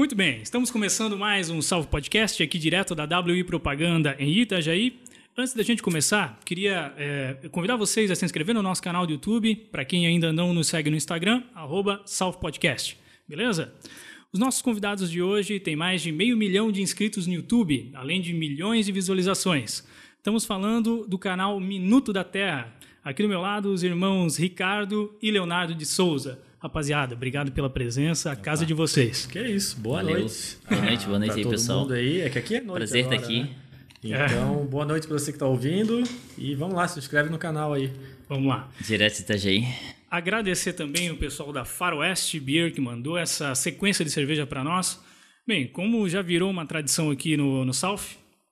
Muito bem, estamos começando mais um Salve Podcast aqui direto da WI Propaganda em Itajaí. Antes da gente começar, queria é, convidar vocês a se inscrever no nosso canal do YouTube, para quem ainda não nos segue no Instagram, arroba Podcast, beleza? Os nossos convidados de hoje têm mais de meio milhão de inscritos no YouTube, além de milhões de visualizações. Estamos falando do canal Minuto da Terra. Aqui do meu lado, os irmãos Ricardo e Leonardo de Souza. Rapaziada, obrigado pela presença, a Opa. casa de vocês. Que é isso, boa Valeu. noite. Boa noite, boa noite aí, todo pessoal. mundo aí. É que aqui é noite Prazer agora, estar aqui. Né? Então, boa noite para você que está ouvindo. E vamos lá, se inscreve no canal aí. Vamos lá. Direto de Itajaí. Agradecer também o pessoal da Faroeste Beer que mandou essa sequência de cerveja para nós. Bem, como já virou uma tradição aqui no, no South,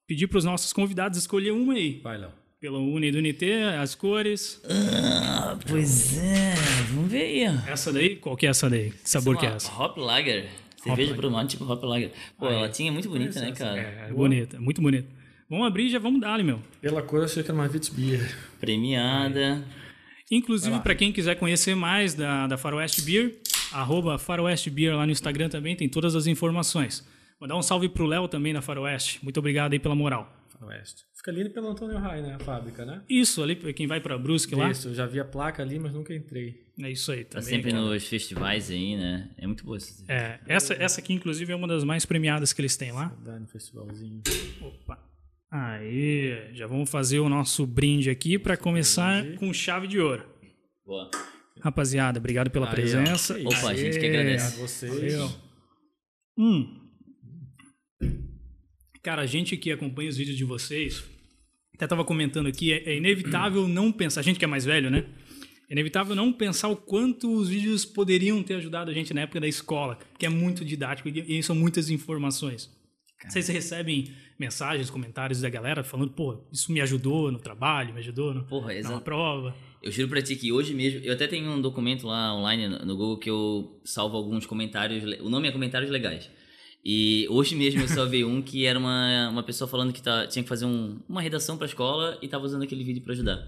pedir para os nossos convidados escolher uma aí. Vai, Léo. Pelo Uni do NT, as cores. Ah, pois é, vamos ver aí. ó. Essa daí? Qual que é essa daí? Que sabor Essa que é é uma essa? Hop Lager. Cerveja pro mar, tipo Hop Lager. Pô, a latinha é muito bonita, né, cara? É, bonita, muito bonita. Vamos abrir e já vamos dar ali, meu. Pela cor, eu achei que era uma Witbier. Premiada. Inclusive, para quem quiser conhecer mais da, da Faroeste Beer, arroba Faroeste Beer lá no Instagram também, tem todas as informações. Mandar um salve pro Léo também da Faroeste. Muito obrigado aí pela moral. Faroeste. Fica ali pelo Antônio Rai, né? A fábrica, né? Isso, ali, quem vai para Brusque lá. Isso, eu já vi a placa ali, mas nunca entrei. É isso aí Tá também. sempre nos festivais aí, né? É muito boa essa. É, essa, essa aqui, inclusive, é uma das mais premiadas que eles têm lá. Dá no festivalzinho. Opa. Aí, já vamos fazer o nosso brinde aqui para começar com chave de ouro. Boa. Rapaziada, obrigado pela Aí, presença. Opa, a gente que agradece. A vocês. Valeu. Hum. Cara, a gente que acompanha os vídeos de vocês, até tava comentando aqui, é, é inevitável não pensar, a gente que é mais velho, né? É inevitável não pensar o quanto os vídeos poderiam ter ajudado a gente na época da escola, que é muito didático e, e são muitas informações. Vocês recebem mensagens, comentários da galera falando, pô, isso me ajudou no trabalho, me ajudou no, Porra, na exato. prova. Eu juro pra ti que hoje mesmo, eu até tenho um documento lá online no Google que eu salvo alguns comentários, o nome é comentários legais. E hoje mesmo eu salvei um que era uma, uma pessoa falando que tá, tinha que fazer um- uma redação pra escola e tava usando aquele vídeo pra ajudar.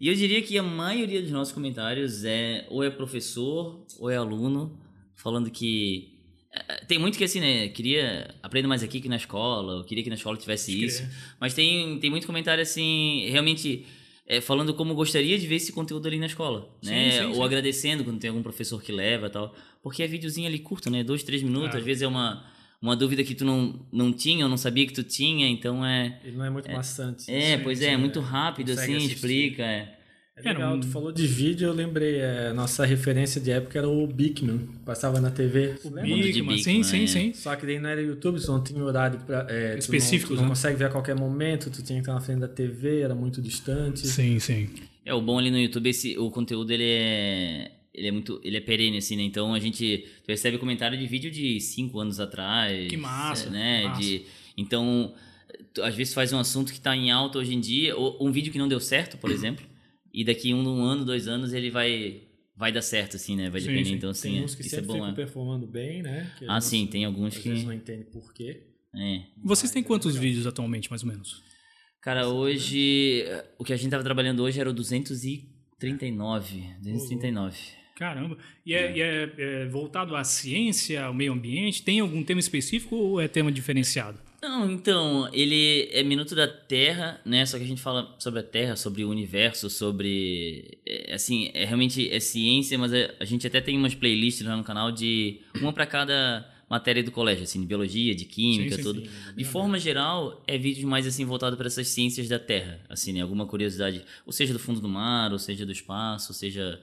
E eu diria que a maioria dos nossos comentários é ou é professor ou é aluno falando que eh, tem muito que assim, né? Queria aprender mais aqui que na escola, eu queria que na escola tivesse Pode isso. crer. Mas tem, tem muito comentário assim, realmente é, falando como gostaria de ver esse conteúdo ali na escola, Sim, né? sim, Ou sim. agradecendo quando tem algum professor que leva e tal. Porque é videozinho ali curto, né? Dois, três minutos. Ah. Às vezes é uma, uma dúvida que tu não, não tinha ou não sabia que tu tinha, então é... Ele não é muito maçante. É, Sim, pois sim, é, é muito rápido assim, assistir. explica. É. É legal, um- tu falou de vídeo, eu lembrei, é, nossa referência de época era o Bigman, passava na TV. De Bigman, sim, sim, é. sim. Só que daí não era YouTube, tu não tinha horário pra, é, tu Específicos, não, tu não né? consegue ver a qualquer momento, tu tinha que estar na frente da TV, era muito distante. Sim, sim. É, o bom ali no YouTube, esse, o conteúdo ele é... Ele é muito, ele é perene, assim, né? Então a gente recebe comentário de vídeo de cinco anos atrás. Que massa, Né? massa. De, então, tu, às vezes faz um assunto que está em alta hoje em dia, ou um vídeo que não deu certo, por exemplo, e daqui um, um ano, dois anos, ele vai, vai dar certo, assim, né? Vai Sim, depender. sim. Então, assim, Tem é- uns que isso é sempre bom, ficam é. performando bem, né? Que Ah, sim, tem alguns Às que. não entende por quê. É. Vocês têm é quantos legal. vídeos atualmente, mais ou menos? Cara, hoje. O que a gente tava trabalhando hoje era o 239. 239. Caramba. E, é, e é- é voltado à ciência, ao meio ambiente? Tem algum tema específico ou é tema diferenciado? Não, então, ele é Minuto da Terra, né? Só que a gente fala sobre a Terra, sobre o universo, sobre. é, assim, é realmente é ciência, mas é- a gente até tem umas playlists lá no canal de uma para cada matéria do colégio, assim, de biologia, de química, Sim, tudo. sim, é de forma geral, é vídeo mais assim voltado para essas ciências da Terra, assim, né? Alguma curiosidade, ou seja do fundo do mar, ou seja do espaço, ou seja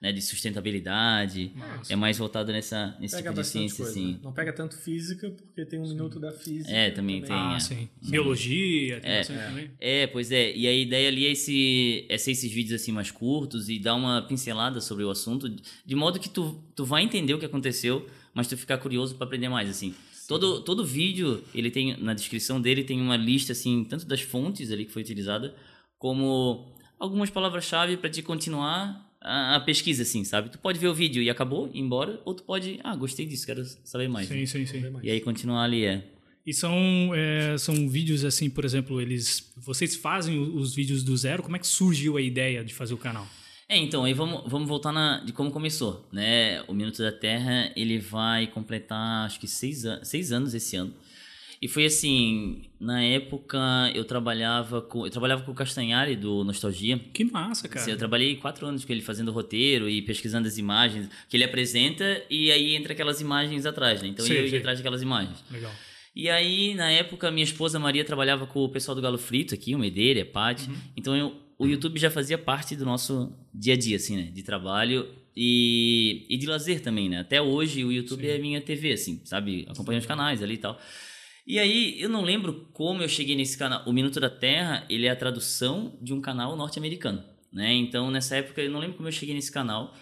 né, de sustentabilidade. É mais voltado nessa, nesse Pega tipo de ciência, coisa. assim. né? Não pega tanto física, porque tem um minuto da física. É, também tem. Ah, é. sim. Biologia, tem É. bastante também. É, pois é. E a ideia ali é, esse, é ser esses vídeos assim mais curtos e dar uma pincelada sobre o assunto, de modo que tu, tu vai entender o que aconteceu, mas tu ficar curioso para aprender mais, assim. Todo, todo vídeo, ele tem, na descrição dele, tem uma lista, assim, tanto das fontes ali que foi utilizada, como algumas palavras-chave para te continuar a, a pesquisa, assim, sabe? Tu pode ver o vídeo e acabou, ir embora, ou tu pode, ah, gostei disso, quero saber mais. Sim, sim, sim. E aí continuar ali, é. E são, é, são vídeos assim, por exemplo, eles. Vocês fazem os vídeos do zero? Como é que surgiu a ideia de fazer o canal? É, É, então, aí vamos, vamos voltar na, de como começou, né? O Minuto da Terra, ele vai completar, acho que seis, an seis anos esse ano. E foi assim, na época eu trabalhava com eu trabalhava com o Castanhari do Nostalgia. Que massa, cara. Assim, eu trabalhei quatro anos com ele fazendo roteiro e pesquisando as imagens que ele apresenta e aí entra aquelas imagens atrás, né? Então Sim, eu sim. ia atrás daquelas imagens. Legal. E aí, na época, minha esposa Maria trabalhava com o pessoal do Galo Frito aqui, o Medeira, a Paty. Então, eu- o YouTube já fazia parte do nosso dia a dia, assim, né? De trabalho e, e de lazer também, né? Até hoje, o YouTube é minha TV, assim, sabe? Acompanha os canais ali e tal. E aí, eu não lembro como eu cheguei nesse canal. O Minuto da Terra, ele é a tradução de um canal norte-americano, né? Então, nessa época, eu não lembro como eu cheguei nesse canal.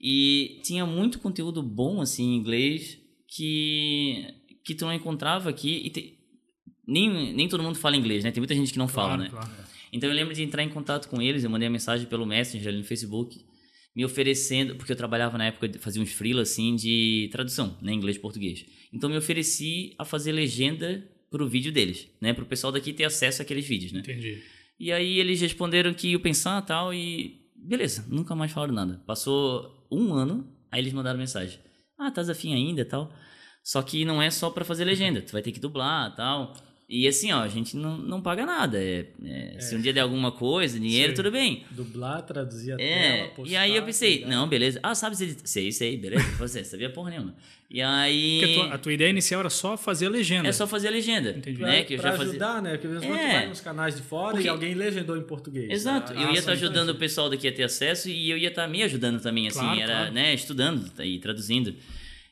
E tinha muito conteúdo bom, assim, em inglês, que, que tu não encontrava aqui. E te- nem, nem todo mundo fala inglês, né? Tem muita gente que não fala, Claro, né? claro. Então eu lembro de entrar em contato com eles, eu mandei uma mensagem pelo Messenger ali no Facebook, me oferecendo, porque eu trabalhava na época, de- fazia uns freela assim de tradução, né, inglês e português. Então me ofereci a fazer legenda pro vídeo deles, né, pro pessoal daqui ter acesso àqueles vídeos, né. Entendi. E aí eles responderam que iam pensar tal e beleza, nunca mais falaram nada. Passou um ano, aí eles mandaram mensagem. Ah, tá afim ainda tal. Só que não é só pra fazer legenda, tu vai ter que dublar tal. E assim, ó, a gente não, não paga nada. É, é, Se um dia der alguma coisa, dinheiro, Sim. tudo bem. Dublar, traduzir a É, tela, postar, e aí eu pensei, pegar. não, beleza. Ah, sabe se sei, sei, beleza. Você sabia porra nenhuma. E aí. Porque a tua, a tua ideia inicial era só fazer a legenda. É só fazer a legenda. Entendi. Pra, Né? Que eu pra já fazia. ajudar, né? Porque às vezes É. tu vai nos canais de fora Porque- e alguém legendou em português. Exato, tá? eu Ah, ia estar ajudando o pessoal daqui a ter acesso e eu ia estar me ajudando também, assim, Claro, era, claro. né, estudando e traduzindo.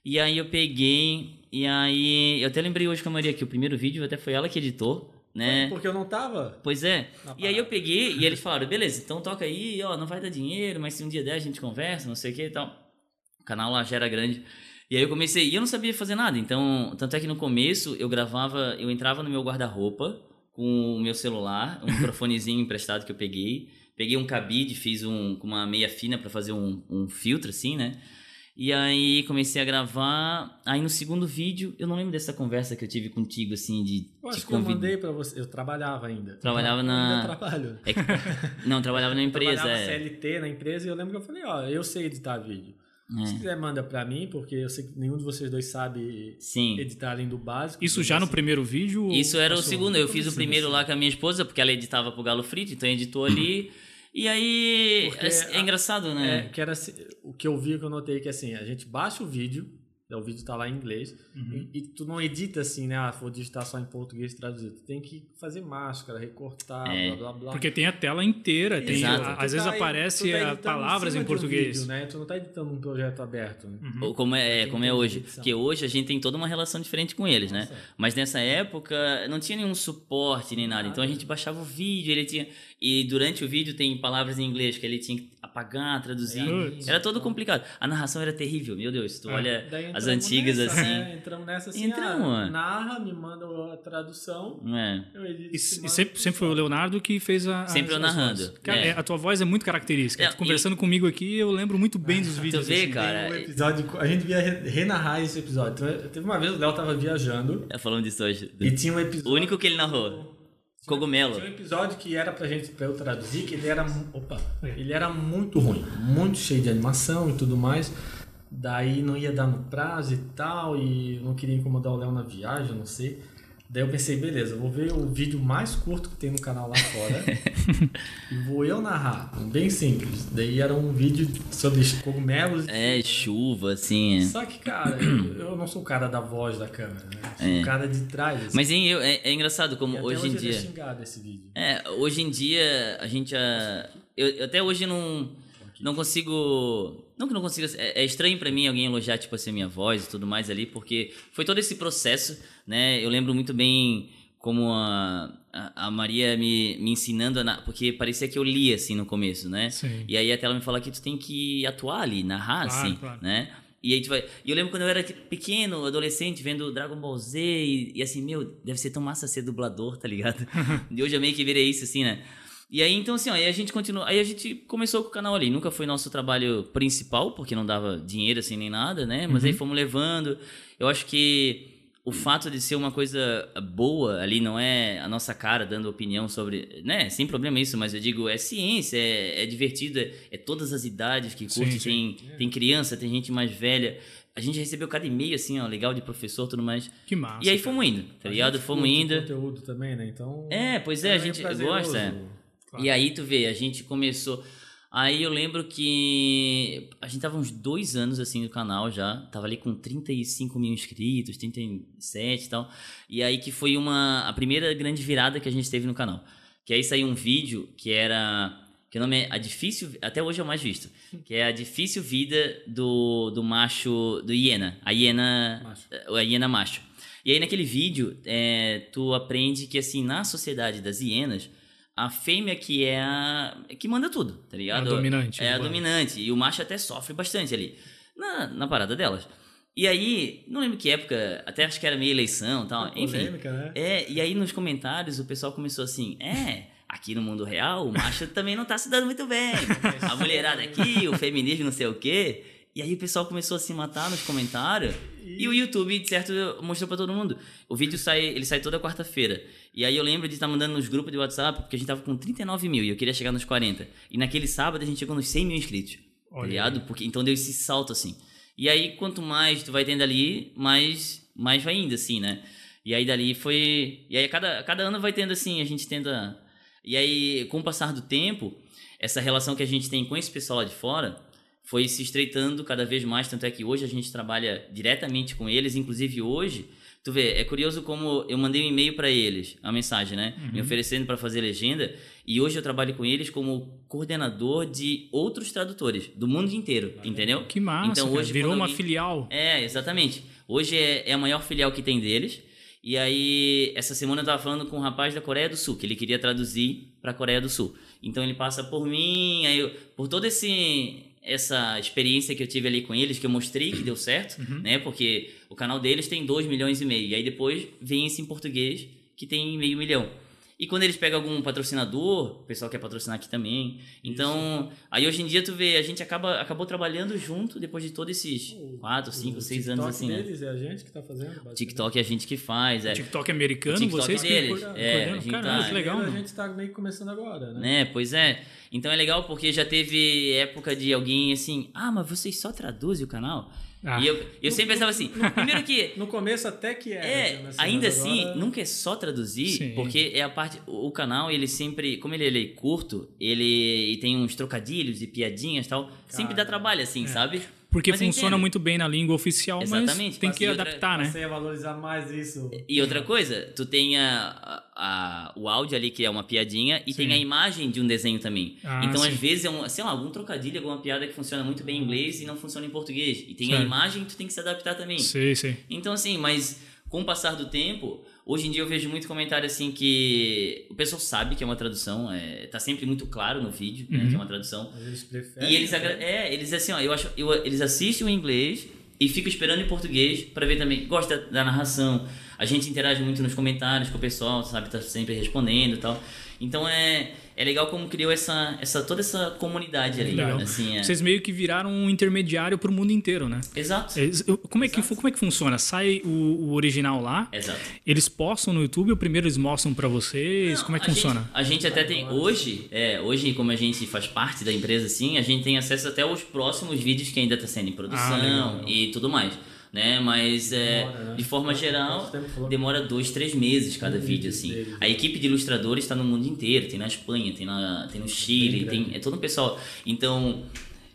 E aí eu peguei, e aí eu até lembrei hoje com a Maria que o primeiro vídeo até foi ela que editou, né? Porque eu não tava. Pois é. E aí eu peguei e eles falaram, beleza, então toca aí, ó, não vai dar dinheiro, mas se um dia der a gente conversa, não sei o que e tal. O canal lá já era grande. E aí eu comecei, e eu não sabia fazer nada, então, tanto é que no começo eu gravava, eu entrava no meu guarda-roupa com o meu celular, um microfonezinho emprestado que eu peguei, peguei um cabide, fiz um, com uma meia fina pra fazer um, um filtro assim, né? E aí comecei a gravar, aí no segundo vídeo, eu não lembro dessa conversa que eu tive contigo, assim, de Eu te acho que eu mandei pra você. Eu trabalhava ainda. Trabalhava Eu na- Ainda trabalho. É que- Não, trabalhava na empresa, trabalhava é. CLT na empresa e eu lembro que eu falei, ó, eu sei editar vídeo. Se É. quiser, manda pra mim, porque eu sei que nenhum de vocês dois sabe Sim. editar além do básico. Isso já no Assim, primeiro vídeo? Isso era o segundo. Eu fiz o primeiro assim. lá com a minha esposa, porque ela editava pro Galo Frito, então editou ali. E aí. É, é engraçado, É, né? que era assim, o que eu vi, que eu notei que assim, a gente baixa o vídeo, o vídeo tá lá em inglês, Uhum. e, e tu não edita assim, né? Ah, vou digitar só em português e traduzir. Tu tem que fazer máscara, recortar, É. blá blá blá. Porque tem a tela inteira, tem, Exato. a- às vezes tá aparece tá palavras em de um português. vídeo, né? Tu não tá editando um projeto aberto. né? Uhum. Como é, Tem como é hoje. Porque hoje a gente tem toda uma relação diferente com eles, né? Nossa. Mas nessa época não tinha nenhum suporte nem nada. Então a gente baixava o vídeo, ele tinha. E durante o vídeo tem palavras em inglês que ele tinha que apagar, traduzir. Putz. Era todo complicado. A narração era terrível, meu Deus. Tu É. olha as antigas nessa, assim. né? Entramos nessa assim, Entramos, ah, é. narra, me manda a tradução, É. eu edito. E, e sempre, sempre foi o Leonardo que fez a. Sempre as- eu narrando. Cara, é. é, a tua voz é muito característica. É, Tu Conversando comigo aqui, eu lembro muito bem dos vídeos. vê, assim. cara, um episódio, a gente via re- renarrar esse episódio. Então, teve uma vez o Léo tava viajando É falando disso hoje. e tinha um episódio. O único que ele narrou. Cogumelo. Tinha um episódio que era pra gente, pra eu traduzir, que ele era, opa, ele era muito ruim, muito cheio de animação e tudo mais. Daí não ia dar no prazo e tal, e não queria incomodar o Léo na viagem, não sei. Daí eu pensei, beleza, eu vou ver o vídeo mais curto que tem no canal lá fora e vou eu narrar, bem simples. Daí era um vídeo sobre cogumelos. É, chuva, assim. é. Só que, cara, eu, eu não sou o cara da voz da câmera, né? Eu sou É. o cara de trás. assim. Mas hein, eu- é, é engraçado como hoje em dia. xingado esse vídeo. É, hoje em dia a gente já. Eu, eu até hoje não. Não consigo. Não que não consiga. É, é estranho pra mim alguém elogiar, tipo assim, a minha voz e tudo mais ali, porque foi todo esse processo, né? Eu lembro muito bem como a, a, a Maria me, me ensinando, a, porque parecia que eu lia assim no começo, né? Sim. E aí até ela me fala que tu tem que atuar ali, narrar, Claro, assim, claro. né? E aí tu vai. E eu lembro quando eu era pequeno, adolescente, vendo Dragon Ball Z e, e assim, meu, deve ser tão massa ser dublador, tá ligado? e hoje eu meio que virei isso, assim, né? E aí, então, assim, ó, aí a gente continua. Aí a gente começou com o canal ali. Nunca foi nosso trabalho principal, porque não dava dinheiro assim nem nada, né? Mas aí fomos levando. Eu acho que o fato de ser uma coisa boa ali não é a nossa cara dando opinião sobre, né? Sem problema isso, mas eu digo, é ciência, é, é divertido, é, é, todas as idades que curte, sim, sim. tem tem criança, tem gente mais velha. A gente recebeu cada e-mail assim, ó, legal de professor, tudo mais. Que massa. E aí fomos indo, tá ligado? Fomos indo. conteúdo também, né? Então É, pois é, a gente gosta. É. Claro. E aí tu vê, a gente começou Aí eu lembro que a gente tava uns dois anos assim no canal já, tava ali com 35 mil inscritos, 37 e tal. E aí que foi uma a primeira grande virada que a gente teve no canal. Que aí saiu um vídeo que era que o nome é A Difícil, até hoje é o mais visto, que é A Difícil Vida do, do macho, do hiena, a hiena macho. a hiena macho. E aí naquele vídeo, é, tu aprende que assim, na sociedade das hienas, a fêmea que é a que manda tudo, tá ligado? É a dominante. É a dominante. E o macho até sofre bastante ali, na, na parada delas. E aí, não lembro que época, até acho que era meio eleição e tal, é enfim. Polêmica, né? É, e aí nos comentários o pessoal começou assim, é, aqui no mundo real o macho também não tá se dando muito bem. A mulherada aqui, o feminismo não sei o quê. E aí o pessoal começou a se matar nos comentários. E, e o YouTube, de certo, mostrou para todo mundo. O vídeo sai, ele sai toda quarta-feira. E aí eu lembro de estar mandando nos grupos de WhatsApp, porque a gente tava com 39 mil e eu queria chegar nos 40. E naquele sábado a gente chegou nos 100 mil inscritos. Olha tá ligado? Porque, então deu esse salto assim. E aí quanto mais tu vai tendo ali, mais, mais vai indo assim, né? E aí dali foi. E aí cada, cada ano vai tendo assim, a gente tenta. E aí, com o passar do tempo, essa relação que a gente tem com esse pessoal lá de fora foi se estreitando cada vez mais, tanto é que hoje a gente trabalha diretamente com eles, inclusive hoje, tu vê, é curioso como eu mandei um e-mail para eles, a mensagem, né, uhum. me oferecendo para fazer legenda, e hoje eu trabalho com eles como coordenador de outros tradutores do mundo inteiro, entendeu? Que massa, então hoje virou uma alguém... filial. É, exatamente. Hoje é, é a maior filial que tem deles. E aí, essa semana eu tava falando com um rapaz da Coreia do Sul, que ele queria traduzir para a Coreia do Sul. Então ele passa por mim, aí eu, por todo esse essa experiência que eu tive ali com eles, que eu mostrei que deu certo, uhum. né? Porque o canal deles tem 2 milhões e meio. E aí depois vem esse em português que tem meio milhão. E quando eles pegam algum patrocinador, o pessoal quer patrocinar aqui também. Então, Isso. aí hoje em dia tu vê, a gente acaba, acabou trabalhando junto depois de todos esses 4, 5, 6 anos assim. Né? deles é a gente que tá fazendo. TikTok é a gente que faz. É. O TikTok é americano, o TikTok vocês deles. que é, a gente Caramba, tá, legal. A gente tá meio começando agora, né? né? Pois é. Então é legal porque já teve época de alguém assim, ah, mas vocês só traduzem o canal? Ah. E eu, eu sempre pensava assim, primeiro que... No começo até que era. É, né, ainda assim, agora... nunca é só traduzir, Sim. porque é a parte... O canal, ele sempre... Como ele, ele é curto, ele tem uns trocadilhos e piadinhas e tal, Cara, sempre dá trabalho, assim, é. sabe? Porque mas funciona muito bem na língua oficial, Exatamente. mas tem que outra, adaptar, né? Você a valorizar mais isso. E outra coisa, tu tem a, a, o áudio ali, que é uma piadinha, e sim. tem a imagem de um desenho também. Ah, então, sim. às vezes, é um, sei lá, algum trocadilho, alguma piada que funciona muito bem em inglês e não funciona em português. E tem certo. a imagem tu tem que se adaptar também. Sim, sim. Então, assim, mas com o passar do tempo Hoje em dia eu vejo muito comentário assim que o pessoal sabe que é uma tradução, é, tá sempre muito claro no vídeo, uhum. né, que é uhum. uma tradução. Mas eles preferem. E eles é, eles assim, ó, eu acho, eu, eles assistem o inglês e ficam esperando em português para ver também. Gosta da, da narração. A gente interage muito nos comentários com o pessoal, sabe, tá sempre respondendo e tal. Então é é legal como criou essa, essa toda essa comunidade ali. Legal. Assim, é. Vocês meio que viraram um intermediário para o mundo inteiro, né? Exato. É, como, é Exato. Que, como é que funciona? Sai o, o, original lá? Exato. Eles postam no YouTube ou primeiro eles mostram para vocês? Não, como é que a funciona? Gente, a gente até tem hoje, é, hoje como a gente faz parte da empresa assim, a gente tem acesso até aos próximos vídeos que ainda está sendo em produção ah, e tudo mais né? Mas é, demora, né? de forma geral demora dois, três meses cada vídeo assim. A equipe de ilustradores está no mundo inteiro, tem na Espanha, tem na tem no Chile, tem é todo um pessoal. Então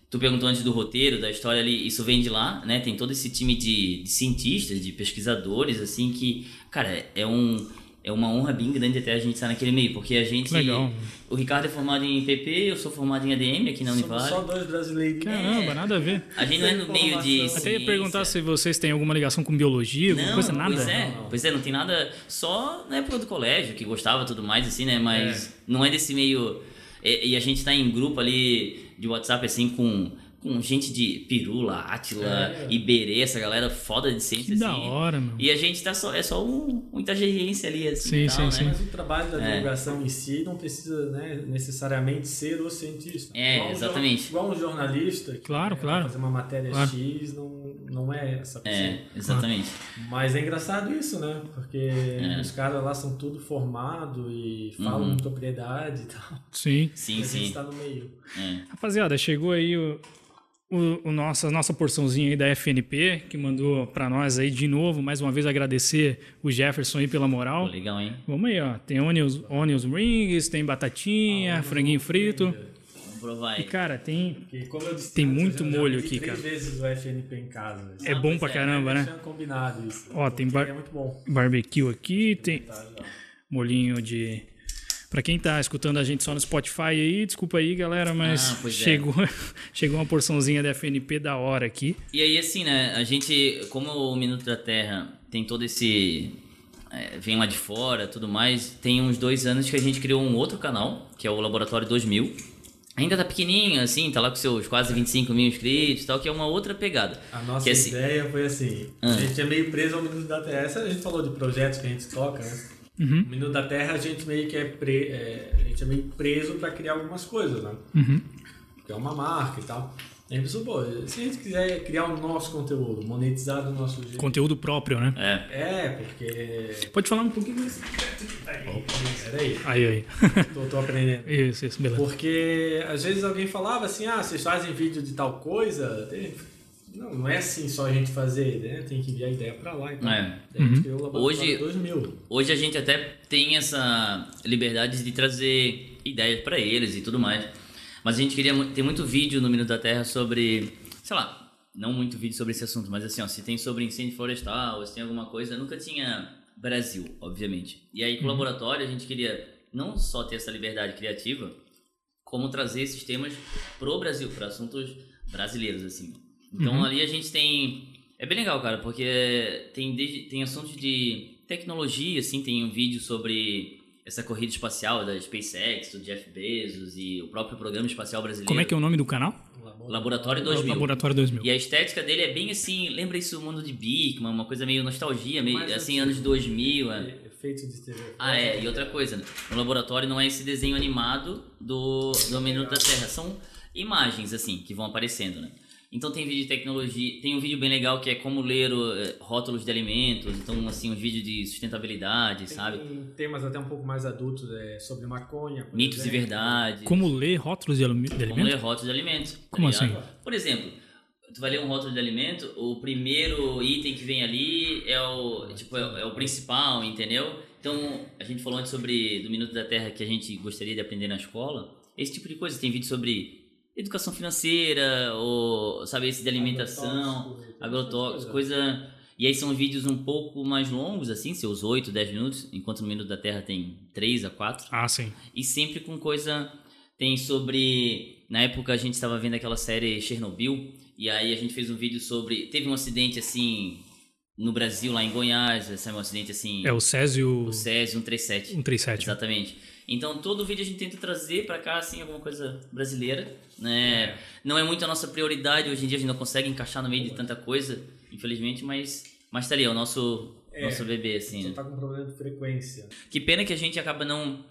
Tu perguntou antes do roteiro, da história ali, isso vem de lá, né? Tem todo esse time de, de cientistas, de pesquisadores, assim, que, cara, é um, é uma honra bem grande até a gente estar naquele meio, porque a gente. Legal. O Ricardo é formado em PP, eu sou formado em ADM aqui na Univale. Só dois brasileiros. Caramba, é, nada a ver. A gente não é no meio de. Até ia perguntar se vocês têm alguma ligação com biologia, alguma não, coisa, nada. Pois é, não, não. pois é, não tem nada. Só na época do colégio, que gostava tudo mais, assim, né? Mas é. não é desse meio. E, e a gente tá em grupo ali de WhatsApp, assim, com com gente de Pirula, Átila, é. Iberê, essa galera foda de ciência. Que assim. da hora, mano. E a gente tá só, é só um, muita gerência ali, assim. Sim, tal, sim, né? Mas o trabalho da é. divulgação é. em si não precisa né, necessariamente ser o cientista. É, igual exatamente. Um, igual um jornalista que claro, claro. fazer uma matéria claro. X, não, não é essa pessoa. É, exatamente. Mas é engraçado isso, né? Porque os caras lá são tudo formado e falam Uhum. com propriedade e tal. Sim. Sim, e a gente sim. tá no meio. É. Rapaziada, chegou aí o, o, o nosso, a nossa porçãozinha aí da FNP, que mandou pra nós aí de novo, mais uma vez agradecer o Jefferson aí pela moral. legal, hein? Vamos aí, ó. Tem onions, onions rings, tem batatinha, franguinho frito. Vamos provar E, aí. cara, tem. Porque, como eu disse Tem muito molho aqui, três cara. vezes o FNP em casa. É bom pra pois é, caramba, Eu né? combinado isso. Ó, tem bar- É muito bom. Barbecue aqui, tem molhinho de. Pra quem tá escutando a gente só no Spotify aí, desculpa aí, galera, mas Ah, é. chegou, chegou uma porçãozinha da FNP da hora aqui. E aí, assim, né? A gente, como o Minuto da Terra tem todo esse. é, vem lá de fora tudo mais, tem uns dois anos que a gente criou um outro canal, que é o Laboratório 2000. Ainda tá pequenininho, assim, tá lá com seus quase 25 mil inscritos e tal, que é uma outra pegada. A nossa Que assim- ideia foi assim: Ah. a gente é meio preso ao Minuto da Terra. Essa a gente falou de projetos que a gente toca, né? Uhum. O Minuto da Terra a gente meio que é, pre- é, a gente é meio preso para criar algumas coisas, né? Uhum. Porque é uma marca e tal. A gente pensou, pô, se a gente quiser criar o nosso conteúdo, monetizar do nosso jeito. Conteúdo próprio, né? É. É, porque. Pode falar um pouquinho mais. Peraí, Aí, aí. tô, tô aprendendo. Isso, isso, beleza. Porque às vezes alguém falava assim, ah, vocês fazem vídeo de tal coisa. Tem- Não, não é assim só a gente fazer, né? Tem que enviar a ideia pra lá. Então, É. Daí a gente criou o Laboratório Hoje- 2000. Hoje a gente até tem essa liberdade de trazer ideias pra eles e tudo mais. Mas a gente queria ter muito vídeo no Minuto da Terra sobre, sei lá, não muito vídeo sobre esse assunto, mas assim, ó, se tem sobre incêndio florestal, se tem alguma coisa, nunca tinha Brasil, obviamente. E aí com o laboratório a gente queria não só ter essa liberdade criativa, como trazer esses temas pro Brasil, para assuntos brasileiros assim. Então ali a gente tem é bem legal, cara, porque tem tem assuntos de tecnologia, assim, tem um vídeo sobre essa corrida espacial da SpaceX, do Jeff Bezos e o próprio programa espacial brasileiro. Como é que é o nome do canal? Laboratório 2000. Laboratório 2000. E a estética dele é bem assim, lembra isso o mundo de Bigman, uma coisa meio nostalgia, meio Mais assim, antigo. anos 2000, é. Efeito de TV. Ah, é, e outra coisa, né? no laboratório não é esse desenho animado do, do Minuto da Terra, são imagens, assim, que vão aparecendo, né? Então tem vídeo de tecnologia, tem um vídeo bem legal que é como ler o, eh, rótulos de alimentos, então, assim, um vídeo de sustentabilidade, sabe? Tem temas até um pouco mais adultos é, sobre maconha. por Mitos e exemplo. verdades. Como ler rótulos de, alumi- de Como alimento? ler rótulos de alimentos. tá Como ligado? assim? Por exemplo, tu vai ler um rótulo de alimento, o primeiro item que vem ali é o, tipo, é, é o principal, entendeu? Então, a gente falou antes sobre do Minuto da Terra que a gente gostaria de aprender na escola. Esse tipo de coisa. Tem vídeo sobre educação financeira, ou, sabe, esse de alimentação, Agrotóxico, agrotóxicos, coisa... E aí são vídeos um pouco mais longos, assim, seus 8, 10 minutos, enquanto no Minuto da Terra tem 3 a 4 Ah, sim. e sempre com coisa tem sobre na época a gente estava vendo aquela série Chernobyl e aí a gente fez um vídeo sobre teve um acidente assim no Brasil lá em Goiás saiu um acidente assim É o Césio o Césio 137 137. exatamente então todo vídeo a gente tenta trazer para cá assim alguma coisa brasileira né não é muito a nossa prioridade hoje em dia a gente não consegue encaixar no meio de tanta coisa infelizmente mas mas tá ali é o nosso É. nosso bebê assim Só né? tá com problema de frequência. Que pena que a gente acaba não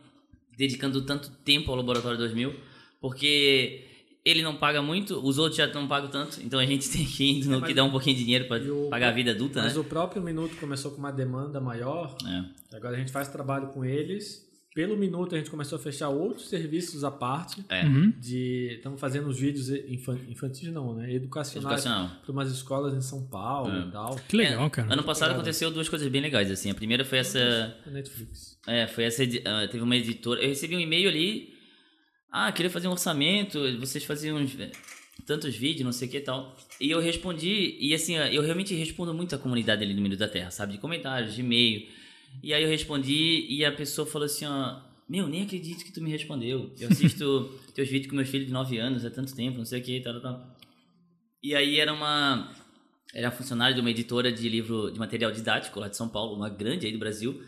dedicando tanto tempo ao Laboratório 2000, porque ele não paga muito, os outros já não pagam tanto, então a gente tem que ir no mas- que dá um pouquinho de dinheiro para pagar a vida adulta, Mas né? o próprio Minuto começou com uma demanda maior. É. Agora a gente faz trabalho com eles. Pelo Minuto a gente começou a fechar outros serviços à parte. É. Uhum. De estamos fazendo uns vídeos infan- infantis não, né? Educacionais para umas escolas em São Paulo É. e tal. Que legal, É, cara. Ano passado aconteceu duas coisas bem legais, assim. A primeira foi essa. Netflix. É, foi essa. ah, teve uma editora. Eu recebi um e-mail ali. Ah, queria fazer um orçamento. Vocês faziam uns, eh, tantos vídeos, não sei o que e tal. E eu respondi. E assim, eu realmente respondo muito a comunidade ali no Minuto da Terra, sabe? De comentários, de e-mail. E aí eu respondi e a pessoa falou assim: ó. Meu, nem acredito que tu me respondeu. Eu assisto teus vídeos com meu filho de 9 anos há tanto tempo, não sei o que, tal, tal. E aí era uma. Era funcionário de uma editora de livro de material didático lá de São Paulo, uma grande aí do Brasil.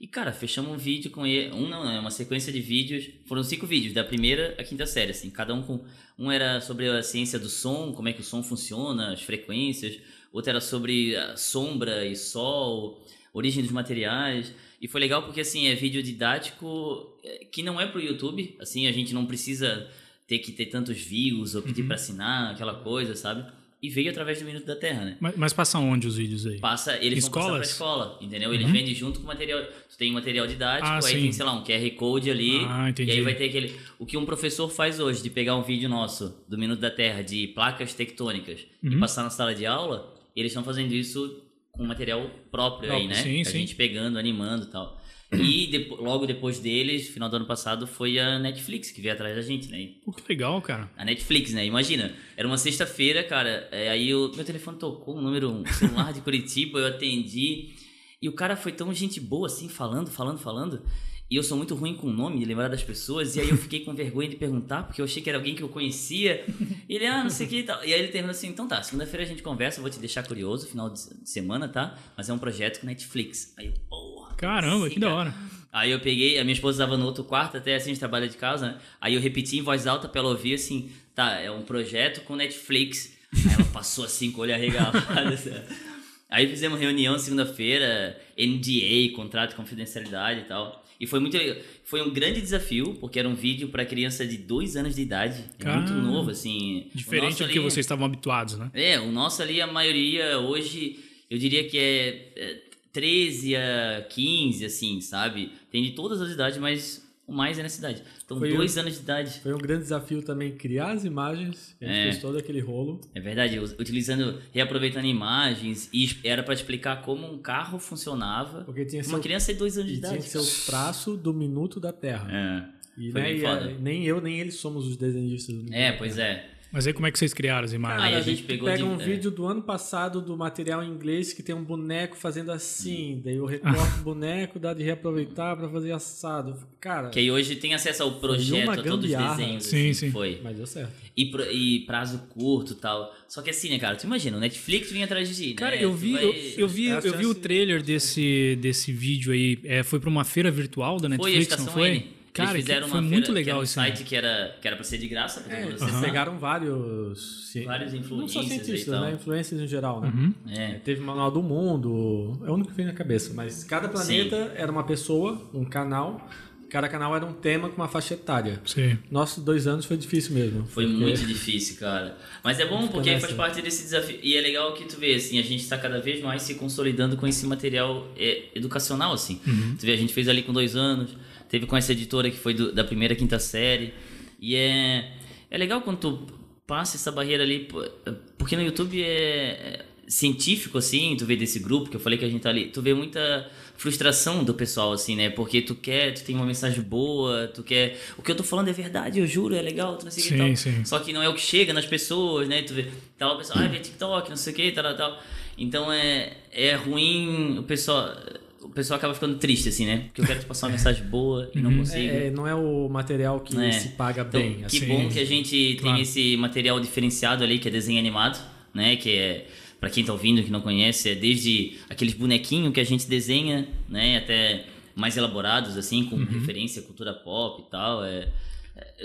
E, cara, fechamos um vídeo com ele. Um não, é uma sequência de vídeos. Foram cinco vídeos, da primeira à quinta série, assim. Cada um com. Um era sobre a ciência do som, como é que o som funciona, as frequências. Outro era sobre sombra e sol, origem dos materiais. E foi legal porque, assim, é vídeo didático é, que não é pro YouTube. Assim, a gente não precisa ter que ter tantos views ou pedir pra assinar, aquela coisa, sabe? e veio através do Minuto da Terra, né? Mas, mas passa onde os vídeos aí? Passa, eles Escolas? vão passar pra escola, entendeu? Eles vendem junto com o material. Tu tem material didático, Ah, aí sim. tem, sei lá, um QR Code ali. Ah, entendi. E aí vai ter aquele. O que um professor faz hoje, de pegar um vídeo nosso do Minuto da Terra de placas tectônicas Uhum. e passar na sala de aula, eles estão fazendo isso com material próprio aí, Próprio, né? sim, a sim. gente pegando, animando e tal. E depo- logo depois deles, final do ano passado, foi a Netflix que veio atrás da gente, né? Pô, que legal, cara. A Netflix, né? Imagina, era uma sexta-feira, cara, é, aí o meu telefone tocou, um número um celular de Curitiba, eu atendi, e o cara foi tão gente boa, assim, falando, falando, falando, e eu sou muito ruim com o nome, de lembrar das pessoas, e aí eu fiquei com vergonha de perguntar, porque eu achei que era alguém que eu conhecia, e ele, ah, não sei o que e tal, e aí ele terminou assim, então tá, segunda-feira a gente conversa, eu vou te deixar curioso, final de semana, tá? Mas é um projeto com Netflix. Aí, eu, porra. Caramba, assim, que da hora. Aí eu peguei, a minha esposa estava no outro quarto, até assim, a gente trabalha de casa, né? Aí eu repeti em voz alta pra ela ouvir assim, tá, é um projeto com Netflix. Aí ela passou assim com o olho arregalado. assim. Aí fizemos reunião segunda-feira, NDA, contrato de confidencialidade e tal. E foi muito. Foi um grande desafio, porque era um vídeo para criança de dois anos de idade. É muito Caramba. novo, assim. Diferente do que ali- vocês estavam habituados, né? é, o nosso ali, a maioria hoje, eu diria que é, é 13 a 15, assim, sabe? Tem de todas as idades, mas mais é nessa idade. Então, Foi dois anos de idade. Foi um grande desafio também criar as imagens. A gente É. fez todo aquele rolo. É verdade, utilizando, reaproveitando imagens, e era para explicar como um carro funcionava. Porque tinha Uma ser, o- criança de dois anos de e tinha idade. que ser o traço do minuto da Terra. É. E, Foi né, e, foda. é, nem eu, nem eles somos os desenhistas do Minuto É, pois é. Mas aí como é que vocês criaram as imagens? Aí Cara, a a gente pegou pega de- um é. vídeo do ano passado do material em inglês que tem um boneco fazendo Hum. assim, daí eu recorto o boneco, dá de reaproveitar pra fazer assado. Cara, Que aí hoje tem acesso ao projeto, a todos os desenhos. Sim, assim, sim. Foi. mas deu certo. E, pro- e prazo curto e tal. Só que assim, né, cara? Tu imagina, o Netflix vinha atrás de ti. Cara, né? eu vi, vai- eu, eu vi, É eu vi o trailer desse, desse vídeo aí. É, foi pra uma feira virtual da Foi a Netflix, Estação não foi? N. Cara, Eles fizeram foi uma muito feira, legal era um site que era, que era pra ser de graça. É, eles acessar. pegaram vários. Vários Não só influencers cientistas, né? Influencers em geral, né? Uhum. É. Teve Manual do Mundo, é o único que vem na cabeça, mas cada planeta era uma pessoa, um canal, cada canal era um tema com uma faixa etária. Sim. Nossos dois anos foi difícil mesmo. Foi porque- muito difícil, cara. Mas é bom porque faz parte desse desafio. E é legal que tu vê, assim, a gente tá cada vez mais se consolidando com esse material é, educacional, assim. Tu vê, a gente fez ali com dois anos, teve com essa editora que foi do- da primeira à quinta série. E é, é legal quando tu passa essa barreira ali, porque no YouTube é, é científico, assim, tu vê desse grupo que eu falei que a gente tá ali, tu vê muita frustração do pessoal, assim, né? Porque tu quer, tu tem uma mensagem boa, tu quer. O que eu tô falando é verdade, eu juro, é legal, tu não sei o que tal. sim. Só que não é o que chega nas pessoas, né? Tu vê, tá lá o pessoal, ah, vê TikTok, não sei o que, tal, tal, tal. Então é, é ruim, o pessoal. Pessoal acaba ficando triste, assim, né? Porque eu quero te passar uma mensagem boa e não consigo. É, não é o material que É. se paga Então, bem. que assim. bom que a gente claro. tem esse material diferenciado ali, que é desenho animado, né? Que é, pra quem tá ouvindo, que não conhece, é desde aqueles bonequinhos que a gente desenha, né? Até mais elaborados, assim, com Uhum. referência à cultura pop e tal. É, é-